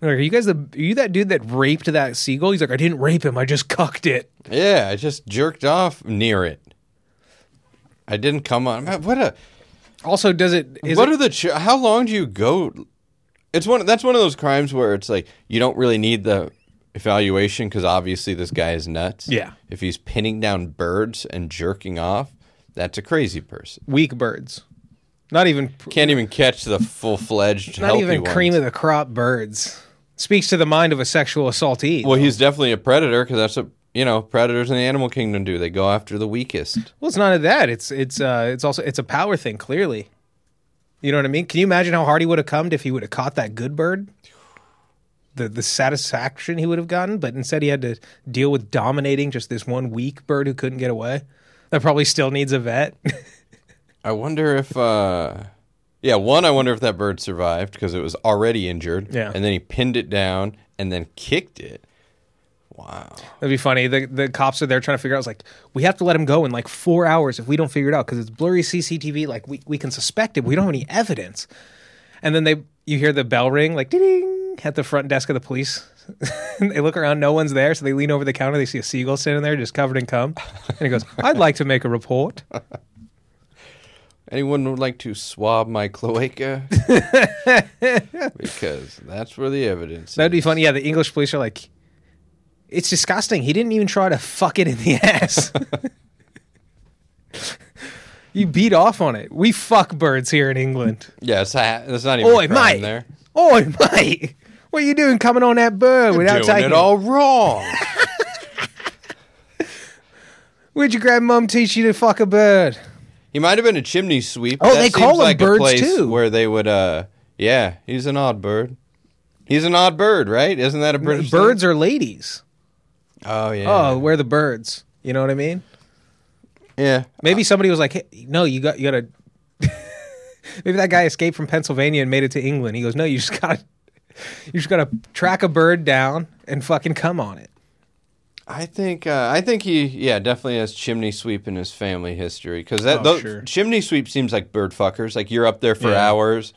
Like, are you guys the are you that dude that raped that seagull? He's like, I didn't rape him, I just cucked it. Yeah, I just jerked off near it. I didn't come on. Man, What a. Also, does it is what it, are the? Ch- how long do you go? It's one. That's one of those crimes where it's like you don't really need the evaluation because obviously this guy is nuts. Yeah. If he's pinning down birds and jerking off, that's a crazy person. weak birds? Not even Can't even catch the full fledged. *laughs* not even cream of the crop birds. Speaks to the mind of a sexual assaultee. Well, he's definitely a predator because that's what you know predators in the animal kingdom do. They go after the weakest. Well, it's not of that. It's it's uh it's also it's a power thing. Clearly, you know what I mean. Can you imagine how hard he would have come if he would have caught that good bird? The the satisfaction he would have gotten, but instead he had to deal with dominating just this one weak bird who couldn't get away. That probably still needs a vet. *laughs* I wonder if, uh, yeah, one, I wonder if that bird survived because it was already injured. Yeah. And then he pinned it down and then kicked it. Wow. That'd be funny. The the cops are there trying to figure out. It's like we have to let him go in like four hours if we don't figure it out because it's blurry CCTV. Like we we can suspect it. But we don't have any evidence. And then they you hear the bell ring like ding at the front desk of the police. *laughs* they look around, no one's there, so they lean over the counter. They see a seagull sitting there, just covered in cum. And he goes, "I'd like to make a report." Anyone would like to swab my cloaca? *laughs* because that's where the evidence. That'd be funny. Yeah, the English police are like, it's disgusting. He didn't even try to fuck it in the *laughs* ass. you beat off on it. We fuck birds here in England. Yeah, it's, ha- it's not even Oi, a crime mate. there. Oi, mate. What are you doing coming on that bird without Doing taking it all wrong. *laughs* Where'd your grandmum teach you to fuck a bird? he might have been a chimney sweep. Oh, That they call seems them like birds, a place too. Where they would, uh, yeah, he's an odd bird. He's an odd bird, right? Isn't that a British? birds are ladies. Oh yeah. Oh, where are the birds. You know what I mean? yeah. Maybe somebody was like, hey, "No, you got you got to." *laughs* Maybe that guy escaped from Pennsylvania and made it to England. He goes, "No, you just got to *laughs* you just got to track a bird down and fucking come on it." I think uh, I think he yeah definitely has chimney sweep in his family history because that Oh, those, sure. chimney sweep seems like bird fuckers. Like you're up there for Yeah. hours,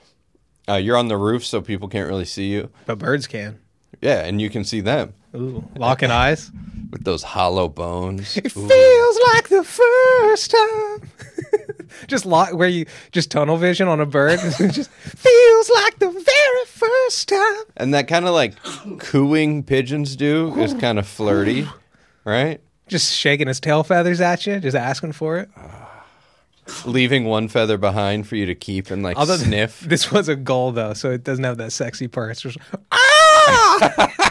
uh, you're on the roof so people can't really see you. But birds can. Yeah, and you can see them Ooh, locking eyes. with those hollow bones. It feels like the first time. *laughs* just lock where you just tunnel vision on a bird. *laughs* It just feels like the very first time. And that kind of like cooing pigeons do is kind of flirty, right? Just shaking his tail feathers at you, just asking for it. *sighs* Leaving one feather behind for you to keep and like Although sniff. *laughs* This was a gull though, so it doesn't have that sexy part. It's just ah!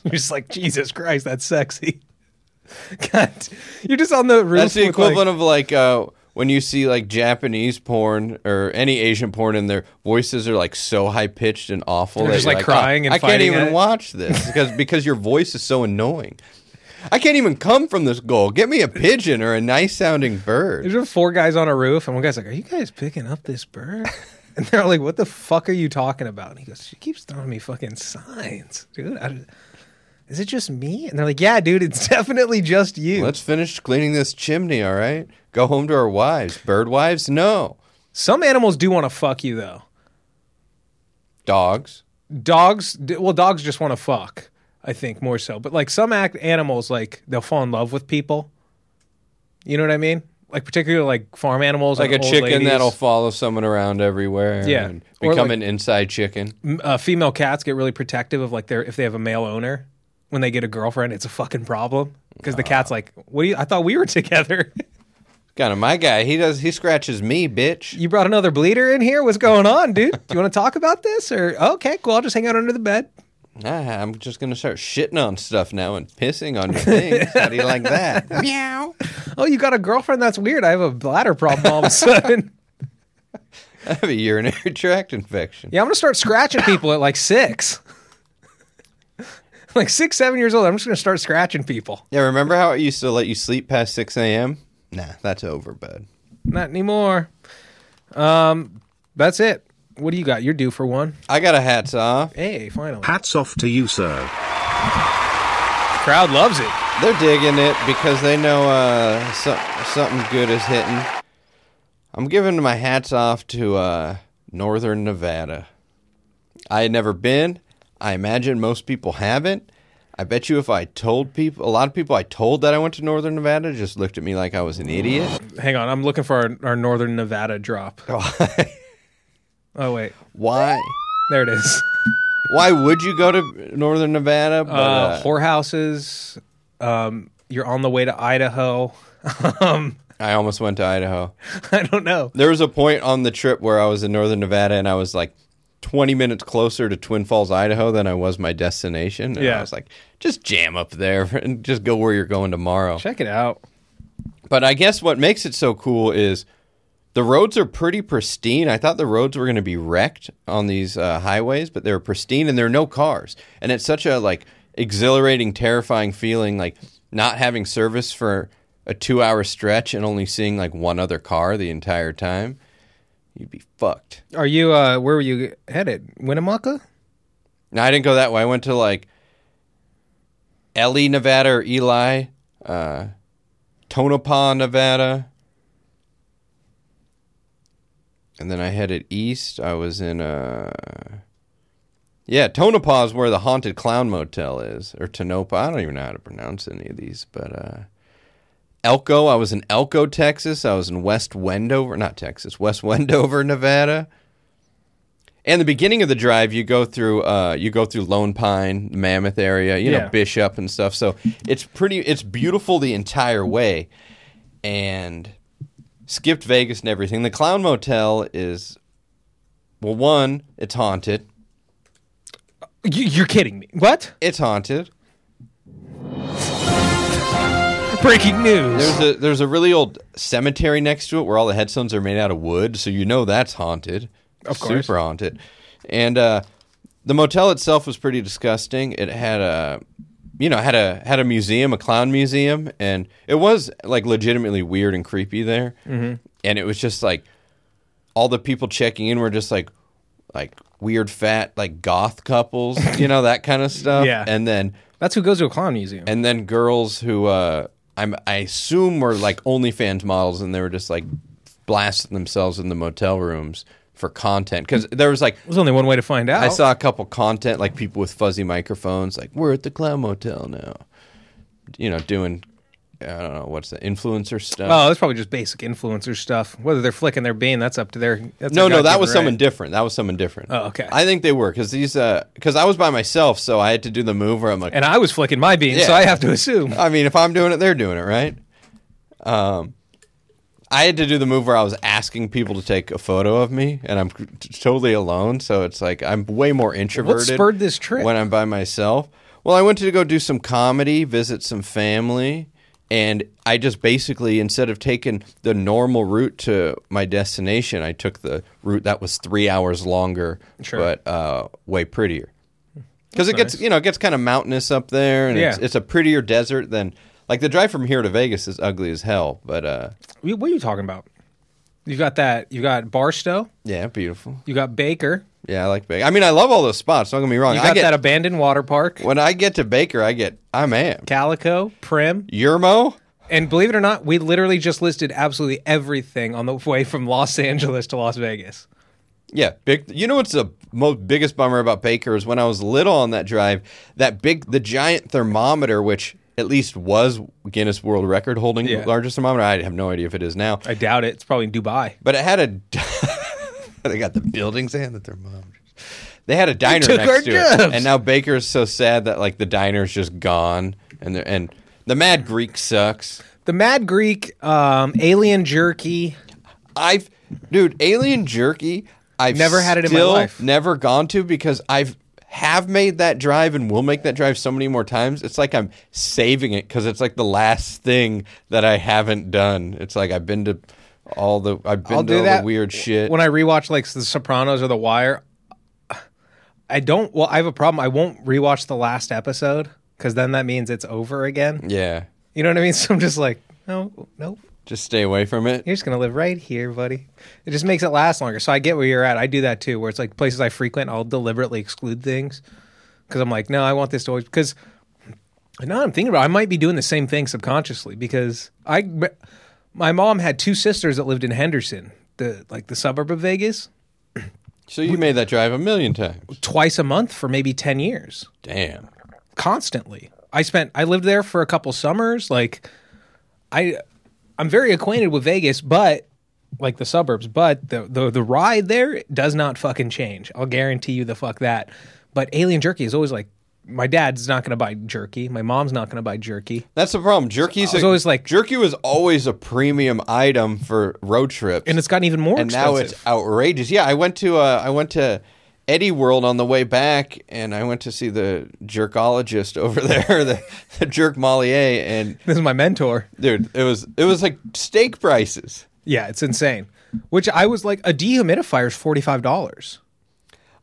*laughs* You're just like Jesus Christ, that's sexy. *laughs* God, you're just on the roof. That's the with, like- equivalent of like uh, when you see like Japanese porn or any Asian porn, and their voices are like so high pitched and awful. They're that just, you're like, crying "Oh, and I can't even it." watch this *laughs* because because your voice is so annoying. I can't even come from this gull. Get me a pigeon or a nice sounding bird. There's four guys on a roof, and one guy's like, "Are you guys picking up this bird?" And they're like, "What the fuck are you talking about?" And he goes, "She keeps throwing me fucking signs, dude. I, is it just me?" And they're like, "Yeah, dude, it's *laughs* definitely just you." Let's finish cleaning this chimney, all right? Go home to our wives. Bird wives? No. Some animals do want to fuck you though. Dogs. Dogs, well, dogs just want to fuck. I think more so, but like some act animals, like they'll fall in love with people. You know what I mean? Like particularly like farm animals, Like a chicken ladies. that'll follow someone around everywhere. Yeah. And become like- an inside chicken. Uh, female cats get really protective of like their if they have a male owner. When they get a girlfriend, it's a fucking problem because the cat's like, "What do you? I thought we were *laughs* together. Kind of my guy. He does. He scratches me, bitch. you brought another bleeder in here. What's going on, dude? Do you want to talk about this or okay, cool? I'll just hang out under the bed. Nah, I'm just gonna start shitting on stuff now and pissing on your things. How do you like that? *laughs* Meow. Oh, you got a girlfriend? That's weird. I have a bladder problem all of a sudden. *laughs* I have a urinary tract infection. Yeah, I'm gonna start scratching people at like six. *laughs* like six, seven years old. I'm just gonna start scratching people. Yeah, remember how it used to let you sleep past 6 a.m.? Nah, that's over, bud. Not anymore. Um, that's it. What do you got? You're due for one. I got a hats off. Hey, finally. Hats off to you, sir. Crowd loves it. They're digging it because they know uh, so, something good is hitting. I'm giving my hats off to uh, Northern Nevada. I had never been. I imagine most people haven't. I bet you if I told people, a lot of people I told that I went to Northern Nevada just looked at me like I was an idiot. Hang on, I'm looking for our, our Northern Nevada drop. *laughs* Oh wait, Why? there it is. Why would you go to Northern Nevada? But, Uh, uh, whorehouses. Um, you're on the way to Idaho. *laughs* um, I almost went to Idaho. *laughs* I don't know. There was a point on the trip where I was in Northern Nevada and I was like 20 minutes closer to Twin Falls, Idaho than I was my destination. And Yeah. I was like, just jam up there *laughs* and just go where you're going tomorrow. Check it out. But I guess what makes it so cool is the roads are pretty pristine. I thought the roads were going to be wrecked on these uh, highways, but they're pristine and there are no cars. And it's such a like exhilarating, terrifying feeling, like not having service for a two-hour stretch and only seeing like one other car the entire time. You'd be fucked. Are you? Uh, where were you headed? Winnemucca? No, I didn't go that way. I went to like Ellie, Nevada, or Eli, uh, Tonopah, Nevada. And then I headed east. I was in, uh, yeah, Tonopah is where the Haunted Clown Motel is, or Tonopah. I don't even know how to pronounce any of these, but uh, Elko. I was in Elko, Texas. I was in West Wendover, not Texas, West *laughs* Wendover, Nevada. And the beginning of the drive, you go through uh, you go through Lone Pine, Mammoth area, you Yeah. know Bishop and stuff. So it's pretty, it's beautiful the entire way, and skipped Vegas and everything. The Clown Motel is, well, one, it's haunted. You, you're kidding me. What? It's haunted. Breaking news. There's a there's a really old cemetery next to it where all the headstones are made out of wood, so you know that's haunted. Of course. super haunted. And uh, the motel itself was pretty disgusting. It had a you know had a had a museum, a clown museum, and it was like legitimately weird and creepy there. Mm-hmm. And it was just like all the people checking in were just like like weird fat like goth couples, you know that kind of *laughs* stuff. Yeah. and then That's who goes to a clown museum. and then girls who uh, I'm I assume were like OnlyFans models, and they were just like blasting themselves in the motel rooms for content because there was like There's only one way to find out. I saw a couple content like people with fuzzy microphones, like we're at the Clown Motel now, you know, doing I don't know what's the influencer stuff. Oh, that's probably just basic influencer stuff. Whether they're flicking their bean, that's up to their. That's no, no, that was right. someone different. That was someone different. Oh, okay. I think they were because these because I was by myself, so I had to do the move where I'm like, And I was flicking my bean, so I have to assume. I mean, if I'm doing it, they're doing it, right? Um, I had to do the move where I was asking people to take a photo of me, and I'm t- totally alone. So it's like I'm way more introverted. What spurred this trip? when I'm by myself? Well, I went to go do some comedy, visit some family, and I just basically instead of taking the normal route to my destination, I took the route that was three hours longer, Sure. but uh, way prettier. Because it gets nice. you know it gets kind of mountainous up there, and it's, Yeah. it's a prettier desert than like the drive from here to Vegas is ugly as hell. But uh, What what are you talking about? You've got that. You got Barstow. yeah, beautiful. You got Baker. Yeah, I like Baker. I mean, I love all those spots. Don't get me wrong. You I got get that abandoned water park. when I get to Baker, I get I'm am Calico, Primm, Yermo. and believe it or not, we literally just listed absolutely everything on the way from Los Angeles to Las Vegas. Yeah, big. You know what's the most biggest bummer about Baker is when I was little on that drive, that big, the giant thermometer, which at least was Guinness World Record holding Yeah. largest thermometer. I have no idea if it is now, I doubt it. It's probably in Dubai. but it had a. *laughs* *laughs* they got the buildings and the thermometers. They had a diner next to jobs. it, and now Baker's so sad that like the diner's just gone, and the, and the Mad Greek sucks. The Mad Greek, um, Alien Jerky. I've, dude, Alien Jerky. I've Never had it in my life. Never gone to because I've have made that drive and will make that drive so many more times. It's like I'm saving it because it's like the last thing that I haven't done. It's like I've been to all the I've been I'll to do all that the weird shit. When I rewatch like The Sopranos or The Wire, I don't. Well, I have a problem. I won't rewatch the last episode because then that means it's over again. yeah, You know what I mean? *laughs* So I'm just like, no, no. just stay away from it. You're just gonna live right here, buddy. It just makes it last longer. So I get where you're at. I do that too, where it's like places I frequent, I'll deliberately exclude things because I'm like, no, I want this to always. Because now I'm thinking about, it, I might be doing the same thing subconsciously because I, my mom had two sisters that lived in Henderson, the like the suburb of Vegas, So you made that drive a million times. twice a month for maybe ten years. Damn. constantly. I spent I lived there for a couple summers. Like I I'm very acquainted with Vegas, but like the suburbs, but the the the ride there does not fucking change. I'll guarantee you the fuck that. But alien jerky is always like my dad's not going to buy jerky. My mom's not going to buy jerky. That's the problem. Jerky's I was a- always like- jerky was always a premium item for road trips, And it's gotten even more and now it's outrageous. Yeah, I went to uh, I went to Eddie World on the way back, and I went to see the jerkologist *laughs* over there, the, the jerk Mollier, and *laughs* this is my mentor. dude, it was it was like steak prices. Yeah, it's insane. Which I was like a dehumidifier is $45.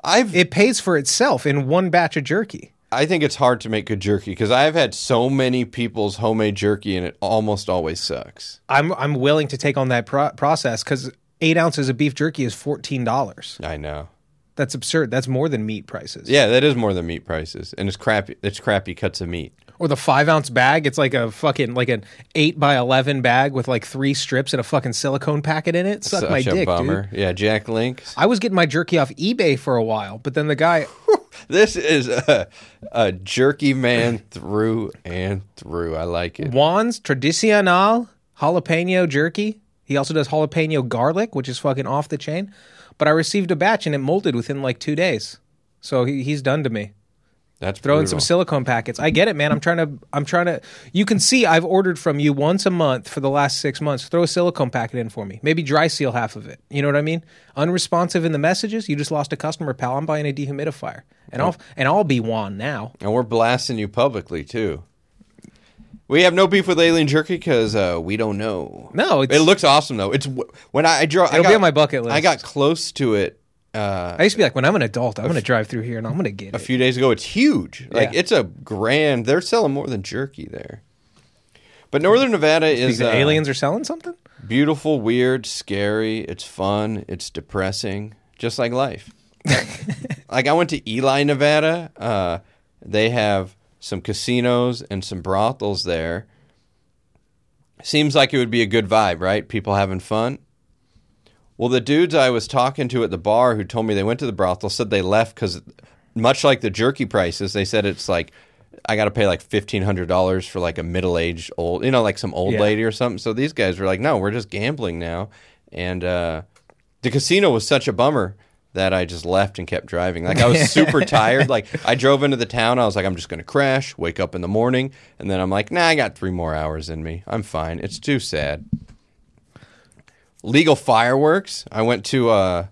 I've It pays for itself in one batch of jerky. I think it's hard to make good jerky because I've had so many people's homemade jerky, and it almost always sucks. I'm I'm willing to take on that pro- process because eight ounces of beef jerky is fourteen dollars. I know. That's absurd. That's more than meat prices. Yeah, that is more than meat prices, and it's crappy. It's crappy cuts of meat. Or the five ounce bag. It's like a fucking like an eight by eleven bag with like three strips and a fucking silicone packet in it. Suck Such my a dick, bummer. dude. Yeah, Jack Links. I was getting my jerky off eBay for a while, but then the guy *laughs* This is a, a jerky man through and through. I like it. Juan's Tradicional jalapeno jerky. He also does jalapeno garlic, which is fucking off the chain. But I received a batch and it molded within like two days. So he, he's done to me. That's Throw in brutal. some silicone packets. I get it, man. I'm trying to. I'm trying to. You can see I've ordered from you once a month for the last six months. Throw a silicone packet in for me. Maybe dry seal half of it. You know what I mean? Unresponsive in the messages. You just lost a customer, pal. I'm buying a dehumidifier, and I'll and I'll be one now. And we're blasting you publicly too. We have no beef with alien jerky because uh, we don't know. No, it's, It looks awesome though. It's when I, I. I It'll got, be on my bucket list. I got close to it uh, I used to be like, when I'm an adult, I'm going to drive through here and I'm going to get a it. few days ago. It's huge. Like Yeah. it's a grand. They're selling more than jerky there. But Northern Nevada is uh, aliens are selling something. beautiful, weird, scary. It's fun. It's depressing, just like life. *laughs* like I went to Eli, Nevada. Uh, they have some casinos and some brothels there. Seems like it would be a good vibe, right? People having fun. Well, the dudes I was talking to at the bar who told me they went to the brothel said they left because, much like the jerky prices, they said it's like I got to pay like fifteen hundred dollars for like a middle aged old, you know, like some old Yeah. lady or something. So these guys were like, "No, we're just gambling now," and uh, the casino was such a bummer that I just left and kept driving. Like I was *laughs* super tired. Like I drove into the town. I was like, I'm just going to crash, wake up in the morning, and then I'm like, Nah, I got three more hours in me. I'm fine. It's too sad. Legal fireworks. I went to uh,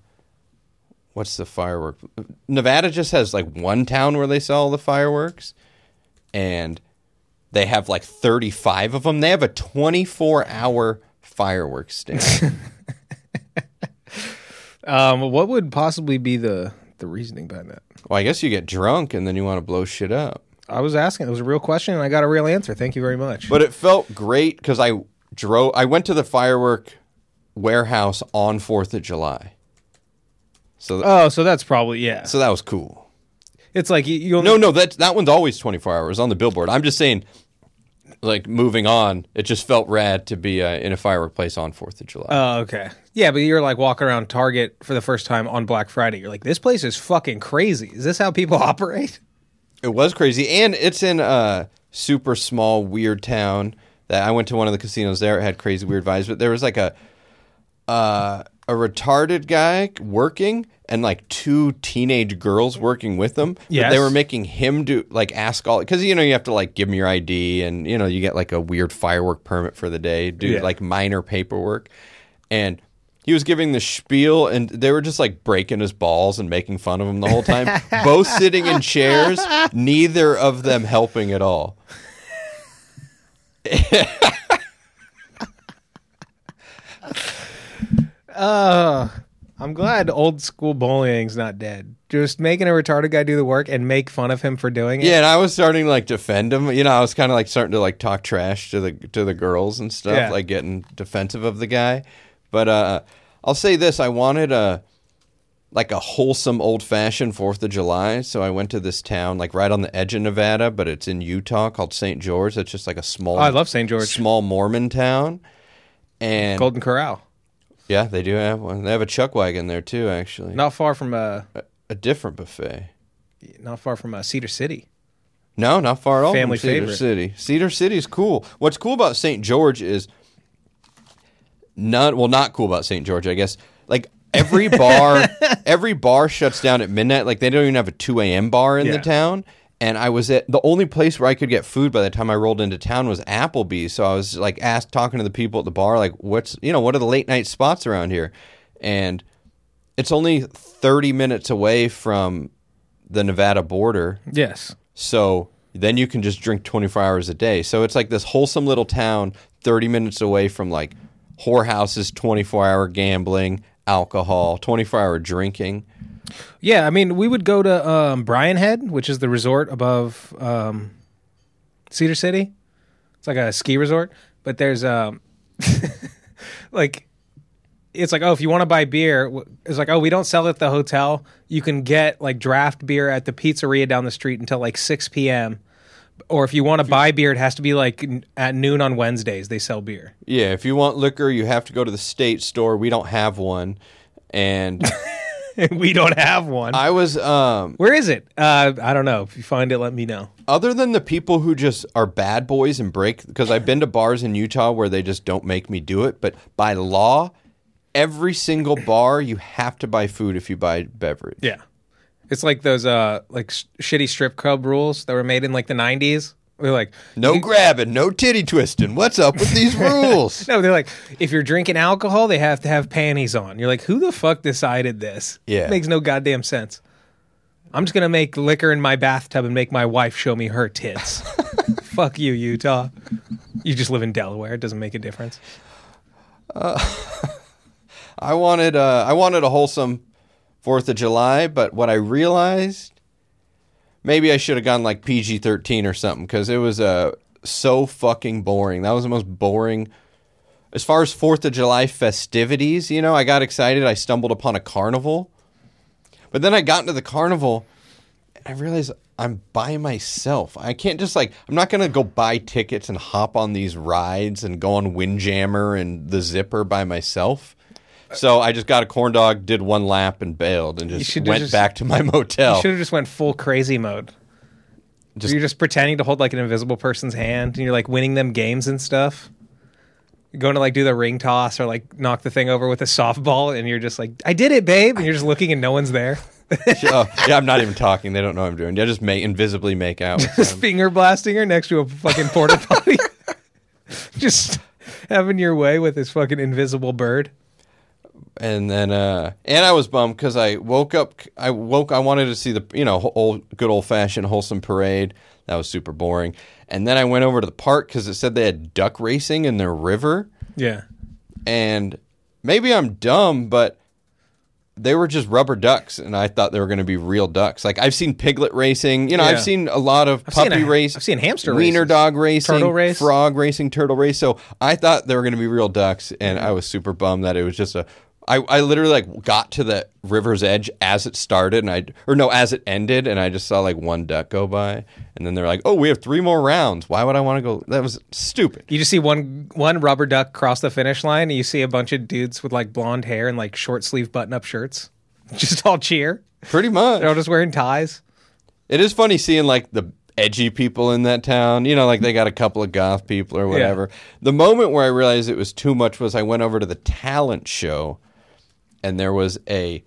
what's the firework? Nevada just has like one town where they sell the fireworks, and they have like 35 of them. They have a 24 hour fireworks stand. *laughs* Um, what would possibly be the the reasoning behind that? well, I guess you get drunk and then you want to blow shit up. I was asking. It was a real question, and I got a real answer. Thank you very much. But it felt great because I drove. I went to the firework warehouse on Fourth of July. So, th- oh, so that's probably yeah. so that was cool. It's like you, you only, No, no, that that one's always twenty four hours on the billboard. I'm just saying, like moving on, it just felt rad to be uh, in a firework place on Fourth of July. Oh, okay. Yeah, but you're like walking around Target for the first time on Black Friday. You're like, this place is fucking crazy. Is this how people *laughs* operate? It was crazy, and it's in a super small, weird town. That I went to one of the casinos there. It had crazy, weird vibes, but there was like a uh, a retarded guy working and like two teenage girls working with him. Yeah, they were making him do like ask all because you know you have to like give them your ID and you know you get like a weird firework permit for the day, do Yeah. like minor paperwork, and. He was giving the spiel, and they were just like breaking his balls and making fun of him the whole time. *laughs* Both sitting in chairs, neither of them helping at all. *laughs* I'm glad old school bullying's not dead. Just making a retarded guy do the work and make fun of him for doing it. Yeah, and I was starting to like defend him. You know, I was kind of like starting to like talk trash to the to the girls and stuff, Yeah. like getting defensive of the guy. But uh, I'll say this: I wanted a like a wholesome old fashioned Fourth of July, so I went to this town like right on the edge of Nevada, but it's in Utah called St. George. It's just like a small. Oh, I love St. George. Small Mormon town, and Golden Corral. Yeah, they do have one. They have a chuck wagon there too, actually. Not far from uh a different buffet. not far from uh, Cedar City. No, not far at all. Family Cedar favorite. City. Cedar City is cool. What's cool about St. George is none. Well, not cool about St. George, I guess. Like every bar, *laughs* every bar shuts down at midnight. Like they don't even have a two a.m. bar in Yeah. the town. And I was at the only place where I could get food by the time I rolled into town was Applebee's. So I was like asked talking to the people at the bar, like, what's you know, what are the late night spots around here? And it's only thirty minutes away from the Nevada border. Yes. So then you can just drink 24 hours a day. So it's like this wholesome little town 30 minutes away from like whorehouses, 24 hour gambling, alcohol, 24 hour drinking. Yeah, I mean, we would go to um, Brian Head, which is the resort above um, Cedar City. It's like a ski resort, but there's um, *laughs* like it's like oh, if you want to buy beer, it's like oh, we don't sell it at the hotel. You can get like draft beer at the pizzeria down the street until like six p.m. or if you want to buy beer, it has to be like n- at noon on Wednesdays. They sell beer. Yeah, if you want liquor, you have to go to the state store. We don't have one. And *laughs* *laughs* we don't have one. I was um Where is it? Uh, I don't know. If you find it, let me know. other than the people who just are bad boys and break because I've been to bars in Utah where they just don't make me do it, but by law, every single bar you have to buy food if you buy beverage. Yeah, it's like those uh like sh- shitty strip club rules that were made in like the '90s. They're like No grabbing, no titty twisting. What's up with these *laughs* rules? No, they're like, if you're drinking alcohol, they have to have panties on. You're like, who the fuck decided this? Yeah. It makes no goddamn sense. I'm just gonna make liquor in my bathtub and make my wife show me her tits. *laughs* fuck you, Utah. You just live in Delaware. It doesn't make a difference. *laughs* I wanted uh, I wanted a wholesome Fourth of July, but what I realized, maybe I should have gone like PG thirteen or something because it was uh, so fucking boring. That was the most boring. As far as Fourth of July festivities, you know, I got excited. I stumbled upon a carnival, but then I got into the carnival, and I realized I'm by myself. I can't just like I'm not gonna go buy tickets and hop on these rides and go on Windjammer and the Zipper by myself. So I just got a corn dog, did one lap, and bailed, and just went just- back to my motel. You motel. should have just went full crazy mode. Just- you're just pretending to hold like an invisible person's hand, and you're like winning them games and stuff. You're going to like do the ring toss or like knock the thing over with a softball, and you're just like, "I did it, babe," and you're just looking, and no one's there. *laughs* oh, yeah, I'm not even talking. They don't know what I'm doing. I just make invisibly make out. With just them. finger blasting her next to a fucking porta potty. *laughs* just having your way with this fucking invisible bird. And then uh and I was bummed because I woke up. I woke. I wanted to see the you know old good old fashioned wholesome parade. That was super boring. And then I went over to the park because it said they had duck racing in their river. Yeah. And maybe I'm dumb, but they were just rubber ducks, and I thought they were going to be real ducks. Like I've seen piglet racing. You know, Yeah. I've seen a lot of seen puppy a- race. I've seen hamster wiener races. dog racing, Turtle race. frog racing, turtle race. So I thought they were going to be real ducks, and I was super bummed that it was just a. I, I literally like got to the river's edge as it started, and I or no, as it ended, and I just saw like one duck go by, and then they're like, "Oh, we have three more rounds. Why would I want to go?" That was stupid. You just see one one rubber duck cross the finish line, and you see a bunch of dudes with like blonde hair and like short sleeve button up shirts, *laughs* just all cheer. Pretty much. They're all just wearing ties. It is funny seeing like the edgy people in that town. You know, like they got a couple of goth people or whatever. The moment where I realized it was too much was I went over to the talent show and there was a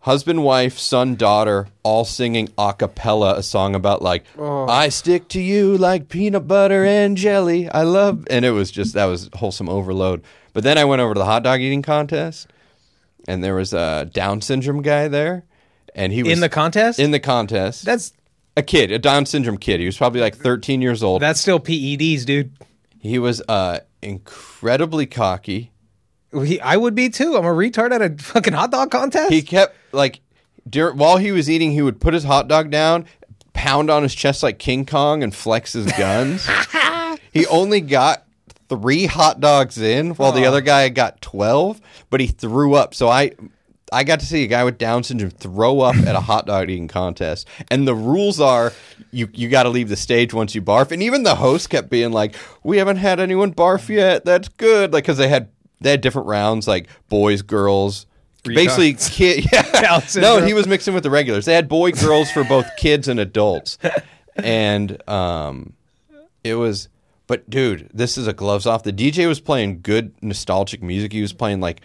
husband, wife, son, daughter all singing a cappella a song about like I stick to you like peanut butter and jelly. I love and it was just that was wholesome overload. But then I went over to the hot dog eating contest and there was a Down syndrome guy there and he was In the contest? in the contest. That's a kid, a Down syndrome kid. He was probably like 13 years old. that's still PEDs, dude. he was uh, incredibly cocky. He, I would be too. I'm a retard at a fucking hot dog contest. He kept like dur- while he was eating, he would put his hot dog down, pound on his chest like King Kong, and flex his guns. *laughs* he only got three hot dogs in, while the other guy got 12, but he threw up. So I. I got to see a guy with Down syndrome throw up at a hot dog eating contest, and the rules are you you got to leave the stage once you barf. And even the host kept being like, "We haven't had anyone barf yet. That's good." Like because they had they had different rounds, like boys, girls, basically kid. *laughs* Yeah, no, he was mixing with the regulars. They had boy, girls for both kids and adults, and um, it was. But dude, this is a gloves off. The DJ was playing good nostalgic music. He was playing like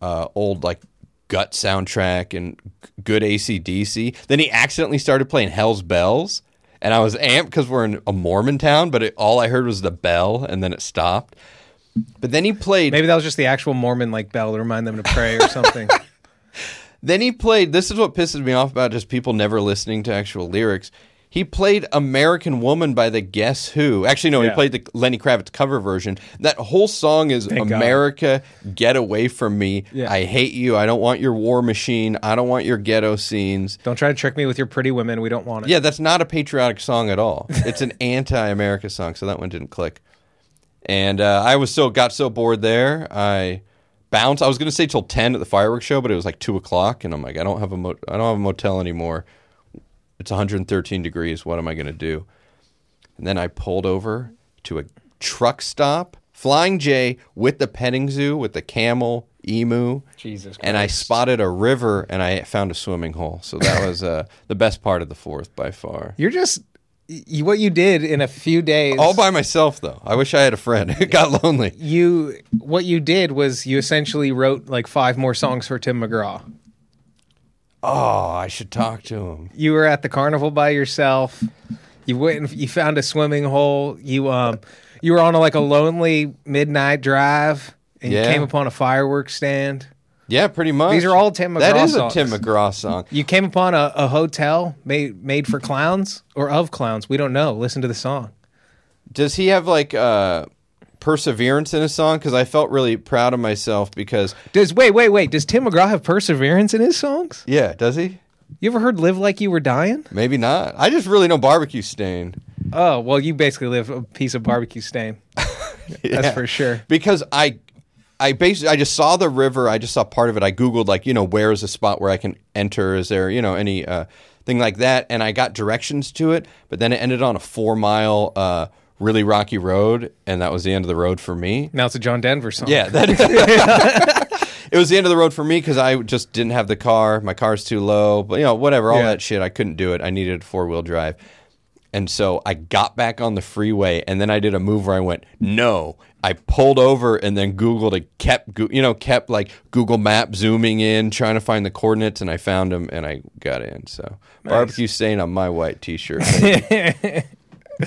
uh, old like gut soundtrack and good ACDC. Then he accidentally started playing Hell's Bells, and I was amped because we're in a Mormon town. But it, all I heard was the bell, and then it stopped. But then he played. Maybe that was just the actual Mormon like bell to remind them to pray or something. *laughs* Then he played. This is what pisses me off about just people never listening to actual lyrics. He played "American Woman" by the Guess Who. Actually, no, Yeah. he played the Lenny Kravitz cover version. That whole song is Thank God. "America, get away from me. Yeah. I hate you. I don't want your war machine. I don't want your ghetto scenes." Don't try to trick me with your pretty women. We don't want it. Yeah, that's not a patriotic song at all. It's an *laughs* anti-America song, so that one didn't click. And uh, I was so got so bored there, I bounced. I was going to say till ten at the fireworks show, but it was like two o'clock, and I'm like, I don't have a mo- I don't have a motel anymore. It's 113 degrees. What am I going to do? and then I pulled over to a truck stop, Flying J with the petting zoo with the camel, emu. Jesus And I spotted a river and I found a swimming hole. So that was uh, the best part of the fourth by far. You're just y- what you did in a few days. All by myself though. I wish I had a friend. *laughs* It got lonely. you what you did was you essentially wrote like five more songs for Tim McGraw. Oh, I should talk to him. You were at the carnival by yourself. You went and you found a swimming hole. You um you were on a, like a lonely midnight drive and Yeah. you came upon a fireworks stand. Yeah, pretty much. These are all Tim McGraw is songs. a Tim McGraw song. *laughs* You came upon a, a hotel made made for clowns or of clowns. We don't know. Listen to the song. Does he have like uh, perseverance in his song? Because I felt really proud of myself because Does wait wait wait? Does Tim McGraw have perseverance in his songs? yeah, does he? You ever heard "Live Like You Were Dying"? Maybe not. I just really know barbecue stain. Oh well, you basically live a piece of barbecue stain. *laughs* Yeah. That's for sure. Because I, I basically I just saw the river. I just saw part of it. I googled like you know where is a spot where I can enter? Is there you know any uh, thing like that? And I got directions to it, but then it ended on a four mile uh, really rocky road, and that was the end of the road for me. Now it's a John Denver song. Yeah, that *laughs* it was the end of the road for me because I just didn't have the car. My car's too low, but you know, whatever, all Yeah. that shit. I couldn't do it. I needed four wheel drive, and so I got back on the freeway, and then I did a move where I went no. I pulled over and then Googled and kept, you know, kept like Google Map zooming in, trying to find the coordinates, and I found them and I got in. So barbecue stain on my white t-shirt. *laughs*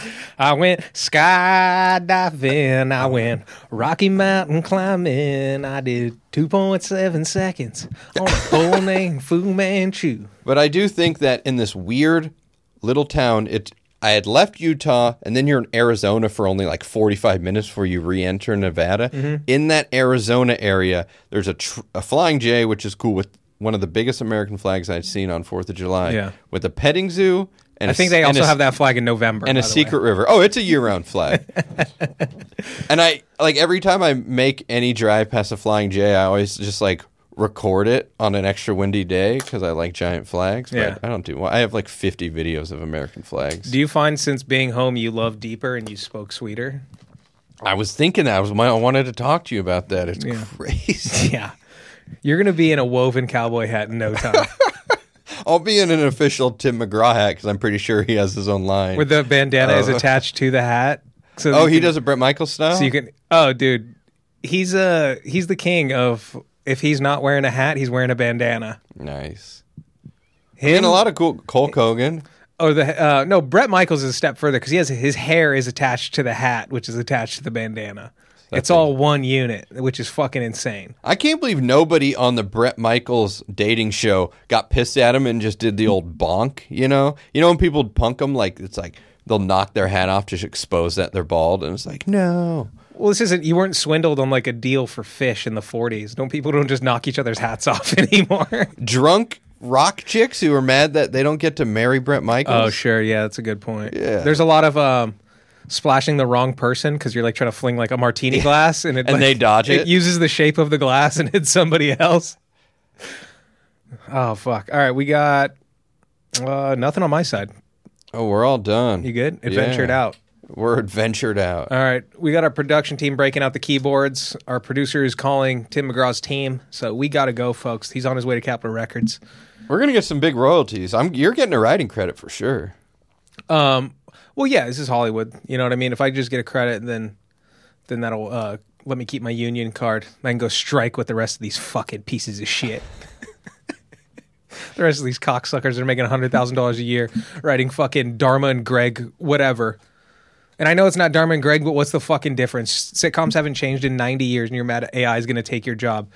*laughs* I went skydiving. I uh-huh. went Rocky Mountain climbing. I did 2.7 seconds on a *laughs* bull named Fu Manchu. But I do think that in this weird little town, it I had left Utah and then you're in Arizona for only like 45 minutes before you re-enter Nevada. Mm-hmm. In that Arizona area, there's a, tr- a Flying J, which is cool with one of the biggest American flags I've seen on Fourth of July. Yeah. with a petting zoo. And I think they also a have that flag in November. and a secret way. river. Oh, it's a year-round flag. *laughs* and I like every time I make any drive past a flying J, I always just like record it on an extra windy day because I like giant flags. But Yeah. I don't do. Well, I have like 50 videos of American flags. Do you find since being home you love deeper and you spoke sweeter? I was thinking that I was. I wanted to talk to you about that. It's Yeah. crazy. *laughs* Yeah. You're going to be in a woven cowboy hat in no time *laughs* I'll be in an official Tim McGraw hat because I'm pretty sure he has his own line. where the bandana is Oh. *laughs* attached to the hat. So oh, he can- does a Bret Michaels style. So you can. Oh, dude, he's uh he's the king of. If he's not wearing a hat, he's wearing a bandana. nice. Him, And a lot of cool. Hulk Hogan. Oh, the uh, no. Bret Michaels is a step further because he has his hair is attached to the hat, which is attached to the bandana. it's all one unit, which is fucking insane. I can't believe nobody on the Bret Michaels dating show got pissed at him and just did the old bonk. You know, you know when people punk them, like it's like they'll knock their hat off to expose that they're bald, and it's like no. Well, this isn't. You weren't swindled on like a deal for fish in the '40s. Don't people don't just knock each other's hats off *laughs* anymore? Drunk rock chicks who are mad that they don't get to marry Brent Michaels. oh, sure. Yeah, that's a good point. Yeah. There's a lot of um, splashing the wrong person because you're like trying to fling like a martini *laughs* glass and it And like, they dodge it. It uses the shape of the glass and *laughs* hits somebody else. Oh fuck! All right, we got uh, nothing on my side. Oh, we're all done. You good? Adventured Yeah. out. We're adventured out. All right, we got our production team breaking out the keyboards. Our producer is calling Tim McGraw's team, so we got to go, folks. He's on his way to Capitol Records. We're gonna get some big royalties. I'm. You're getting a writing credit for sure. Um, Well, yeah, this is Hollywood. You know what I mean? If I just get a credit, then then that'll uh, let me keep my union card. I can go strike with the rest of these fucking pieces of shit. *laughs* the rest of these cocksuckers are making hundred thousand dollars a year writing fucking Dharma and Greg whatever. And I know it's not Dharma and Greg, but what's the fucking difference? Sitcoms haven't changed in ninety years, and you're mad at AI is going to take your job.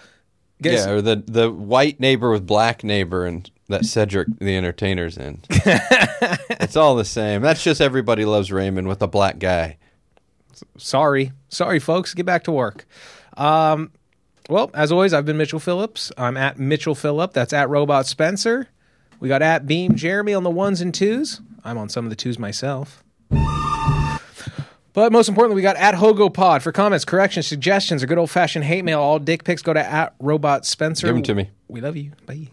Guess- Yeah, or the the white neighbor with black neighbor and that Cedric the entertainer's in. *laughs* it's all the same. That's just everybody loves Raymond with a black guy. sorry, sorry, folks. Get back to work. Um, well, as always, I've been Mitchell Phillips. I'm at Mitchell Phillip. That's at Robot Spencer. We got at Beam Jeremy on the ones and twos. I'm on some of the twos myself. But most importantly, we got at Hogo Pod for comments, corrections, suggestions, or good old fashioned hate mail. All dick pics go to at Robot Spencer. Give 'em to me. We love you. Bye.